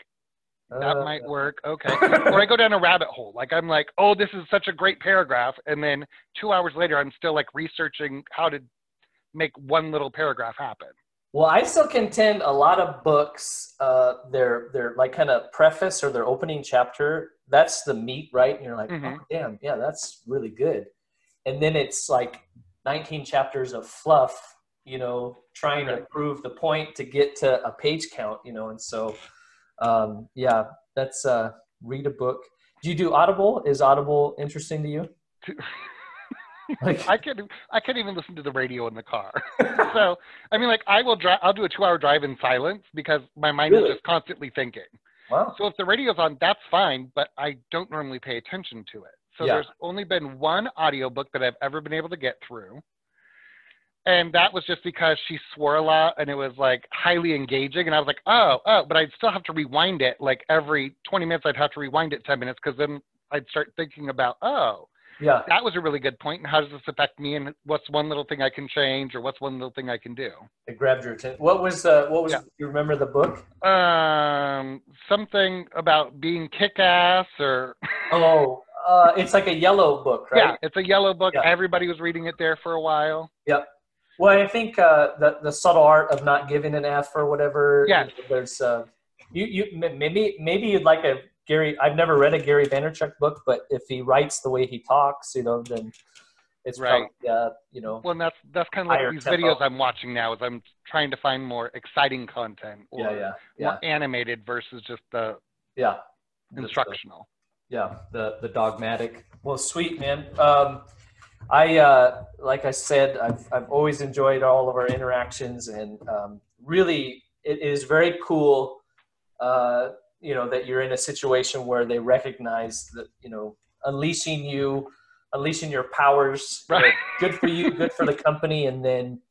that uh, might work, okay, <laughs> or I go down a rabbit hole, like, I'm like, oh, this is such a great paragraph, and then two hours later, I'm still like researching how to make one little paragraph happen. Well, I still contend a lot of books, uh, their their like kind of preface or their opening chapter. That's the meat, right? And you're like, Mhm. oh, damn, yeah, that's really good. And then it's like 19 chapters of fluff, you know, trying to prove the point to get to a page count, you know. And so, um, yeah, that's uh, read a book. Do you do Audible? Is Audible interesting to you? <laughs> Like, I can I can't even listen to the radio in the car. <laughs> so I mean, like I will drive. I'll do a two-hour drive in silence because my mind Really? is just constantly thinking. wow. So if the radio's on, that's fine, but I don't normally pay attention to it. So Yeah. there's only been one audiobook that I've ever been able to get through. And that was just because she swore a lot and it was like highly engaging. And I was like, oh, oh, but I'd still have to rewind it. Like every 20 minutes, I'd have to rewind it 10 minutes because then I'd start thinking about, oh, Yeah. that was a really good point. And how does this affect me? And what's one little thing I can change or what's one little thing I can do? It grabbed your attention. What was uh, what was? Yeah. You remember the book? Um, something about being kick-ass or <laughs> Oh, uh, it's like a yellow book, right? yeah, it's a yellow book. Yeah. Everybody was reading it there for a while. Yep. Well, I think uh, the the subtle art of not giving an F or whatever. Yes. There's uh, you you maybe maybe you'd like a Gary. I've never read a Gary Vaynerchuk book, but if he writes the way he talks, you know, then it's Right. probably uh, you know. Well, and that's that's kind of like these tempo. videos I'm watching now. Is I'm trying to find more exciting content or Yeah, yeah, yeah, more animated versus just the yeah. The- instructional. yeah the the dogmatic well sweet man um i uh like i said i've i've always enjoyed all of our interactions and um really it is very cool uh you know that you're in a situation where they recognize that you know unleashing you unleashing your powers you know, Right. good for you good for the <laughs> company and then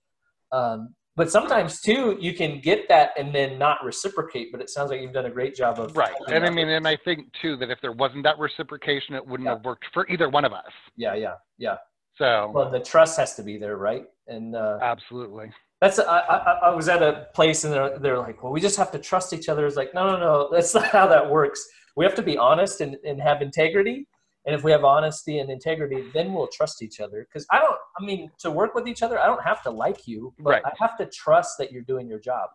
um but sometimes too, you can get that and then not reciprocate. But it sounds like you've done a great job of Right. And I mean, and I think too that if there wasn't that reciprocation, it wouldn't Yeah. have worked for either one of us. yeah, yeah, yeah. So Well, the trust has to be there, right? And uh, absolutely. that's I, I, I was at a place and they're, they're like, well, we just have to trust each other. It's like, no, no, no, that's <laughs> not how that works. We have to be honest and, and have integrity. And if we have honesty and integrity, then we'll trust each other. Because I don't, I mean, to work with each other, I don't have to like you, but Right. I have to trust that you're doing your job.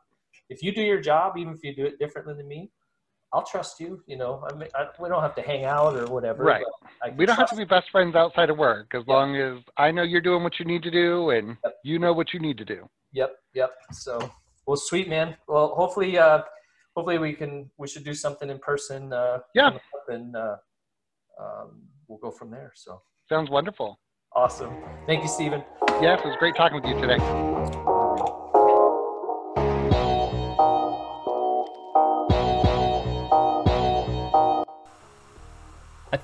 If you do your job, even if you do it differently than me, I'll trust you. You know, I mean, I, we don't have to hang out or whatever. Right. but I can We don't have to be best friends outside of work as Yeah. long as I know you're doing what you need to do and Yep. you know what you need to do. Yep, yep. So, well, sweet man. Well, hopefully, uh, hopefully we can. We should do something in person. Uh, Yeah. up And uh, um, we'll go from there. So Sounds wonderful. awesome. Thank you, Stephen. Yes, it was great talking with you today.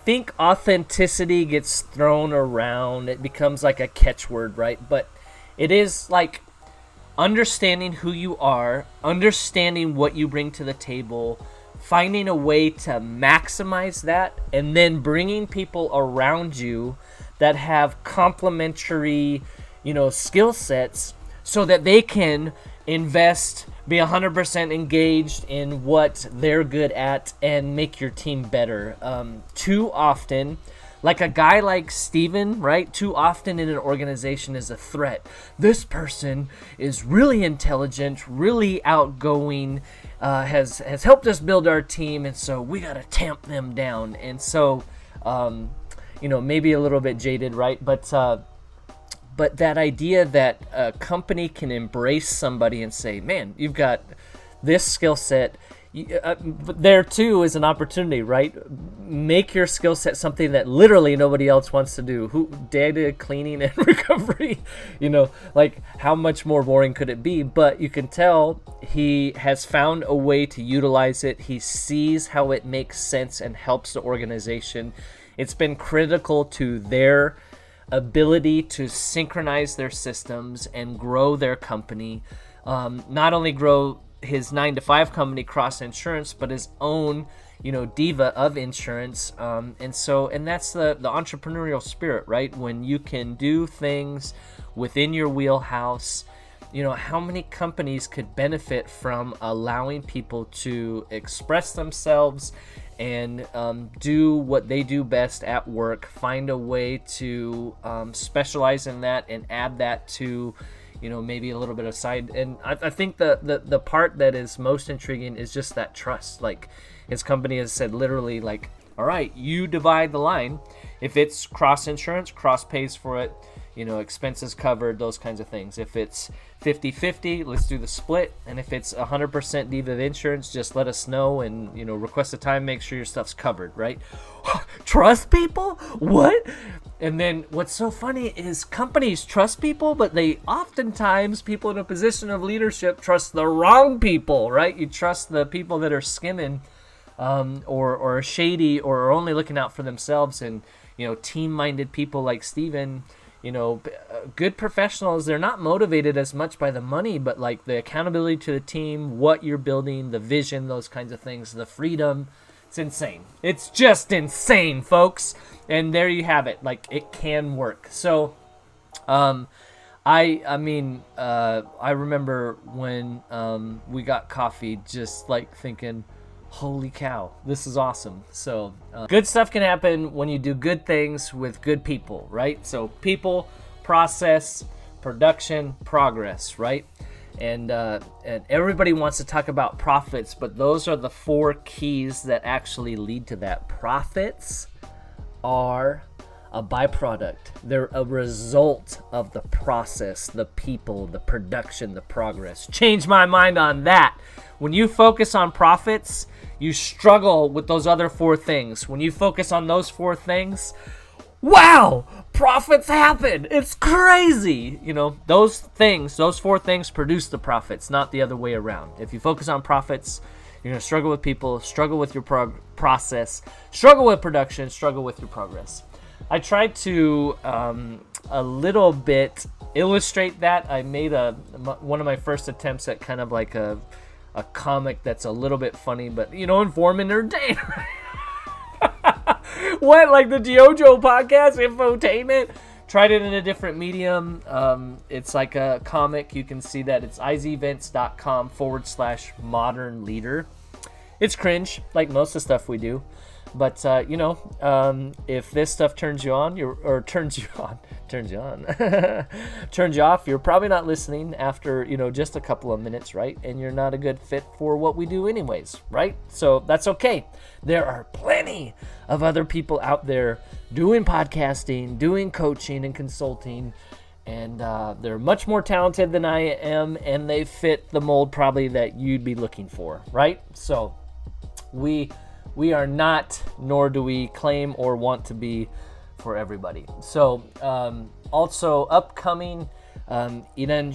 Think authenticity gets thrown around. It becomes like a catchword, right? But it is like understanding who you are, understanding what you bring to the table, finding a way to maximize that, and then bringing people around you that have complementary, you know, skill sets so that they can invest, be 100% engaged in what they're good at, and make your team better. Um, too often, like a guy like Stephen, right? Too often in an organization is a threat. This person is really intelligent, really outgoing, uh, has has helped us build our team, and so we gotta tamp them down. And so, um, you know, maybe a little bit jaded, right? But uh, but that idea that a company can embrace somebody and say, "Man, you've got this skill set." uh, there too is an opportunity, right? Make your skill set something that literally nobody else wants to do. Who data cleaning <laughs> and recovery, you know, like how much more boring could it be? But you can tell he has found a way to utilize it. He sees how it makes sense and helps the organization. It's been critical to their ability to synchronize their systems and grow their company. Um, not only grow his nine to five company, Cross Insurance, but his own, you know, diva of insurance. Um, and so, and that's the the entrepreneurial spirit, right? When you can do things within your wheelhouse. You know, how many companies could benefit from allowing people to express themselves and um, do what they do best at work, find a way to um, specialize in that and add that to, you know, maybe a little bit of side. And I, I think the, the, the part that is most intriguing is just that trust. Like his company has said literally, like, all right, you divide the line. If it's cross insurance, cross pays for it you know, expenses covered, those kinds of things. If it's 50 50, let's do the split. And if it's 100% Diva of insurance, just let us know and, you know, request a time, make sure your stuff's covered, right? <gasps> trust people? What? And then what's so funny is companies trust people, but they oftentimes, people in a position of leadership, trust the wrong people, right? You trust the people that are skimming um, or, or shady or only looking out for themselves and, you know, team minded people like Stephen you know, uh, good professionals, they're not motivated as much by the money, but like the accountability to the team, what you're building, the vision, those kinds of things, the freedom. It's insane. It's just insane, folks. And there you have it. Like it can work. So, um, I I mean, uh, I remember when um, we got coffee, just like thinking, holy cow this is awesome so uh, good stuff can happen when you do good things with good people right so people process production progress right and uh, and everybody wants to talk about profits but those are the four keys that actually lead to that profits are a byproduct. They're a result of the process, the people, the production, the progress. Change my mind on that. When you focus on profits, you struggle with those other four things. When you focus on those four things, wow, profits happen. It's crazy. You know, those things, those four things produce the profits, not the other way around. If you focus on profits, you're going to struggle with people, struggle with your prog- process, struggle with production, struggle with your progress. I tried to um, a little bit illustrate that, I made a one of my first attempts at kind of like a a comic that's a little bit funny, but you know, inform and entertain. <laughs> what like the DYOJO podcast infotainment? Tried it in a different medium. Um, it's like a comic. You can see that it's izvents.com forward slash modern leader. It's cringe, like most of the stuff we do. But uh, you know, um, if this stuff turns you on, or turns you <laughs> on, turns you on, <laughs> turns you off, you're probably not listening after you know just a couple of minutes, right? And you're not a good fit for what we do, anyways, right? So that's okay. There are plenty of other people out there doing podcasting, doing coaching and consulting. And uh, they're much more talented than I am, and they fit the mold probably that you'd be looking for, right? So, we we are not, nor do we claim or want to be for everybody. So, um, also upcoming, um, Iren,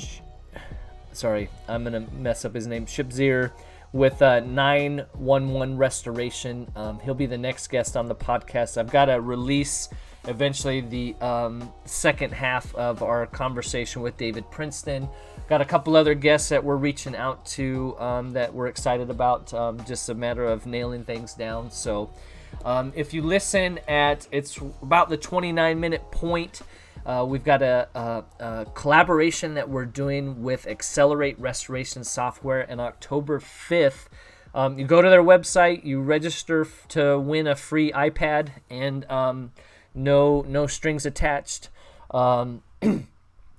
sorry, I'm gonna mess up his name, Shipzir with uh, 911 Restoration. Um, he'll be the next guest on the podcast. I've got to release eventually the um, second half of our conversation with David Princeton. Got a couple other guests that we're reaching out to um, that we're excited about. Um, just a matter of nailing things down. So um, if you listen at, it's about the 29 minute point. Uh, we've got a, a, a, collaboration that we're doing with Xcelerate Restoration Software, and October 5th, um, you go to their website, you register f- to win a free iPad, and um, no no strings attached. <clears throat>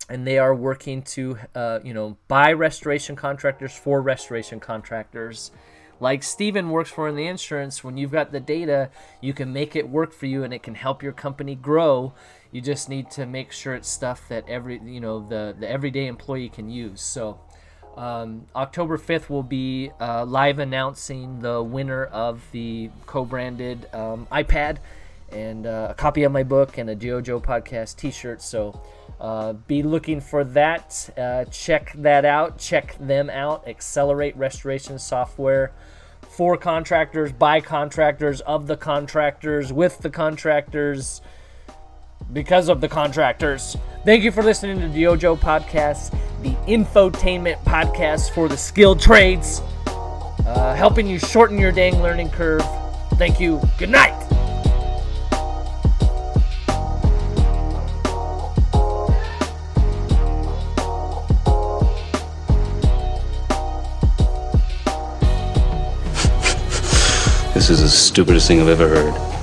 And they are working to uh, you know buy restoration contractors for restoration contractors. Like Stephen works for in the insurance when you've got the data you can make it work for you and it can help your company grow. You just need to make sure it's stuff that every you know the the everyday employee can use. So um, October 5th will be uh, live announcing the winner of the co-branded um, iPad and uh, a copy of my book and a DYOJO podcast t-shirt. So uh, be looking for that. Uh, check that out. Check them out. Xcelerate Restoration Software for contractors, by contractors, of the contractors, with the contractors, because of the contractors. Thank you for listening to the DYOJO Podcast, the infotainment podcast for the skilled trades, uh, helping you shorten your dang learning curve. Thank you. Good night. This is the stupidest thing I've ever heard.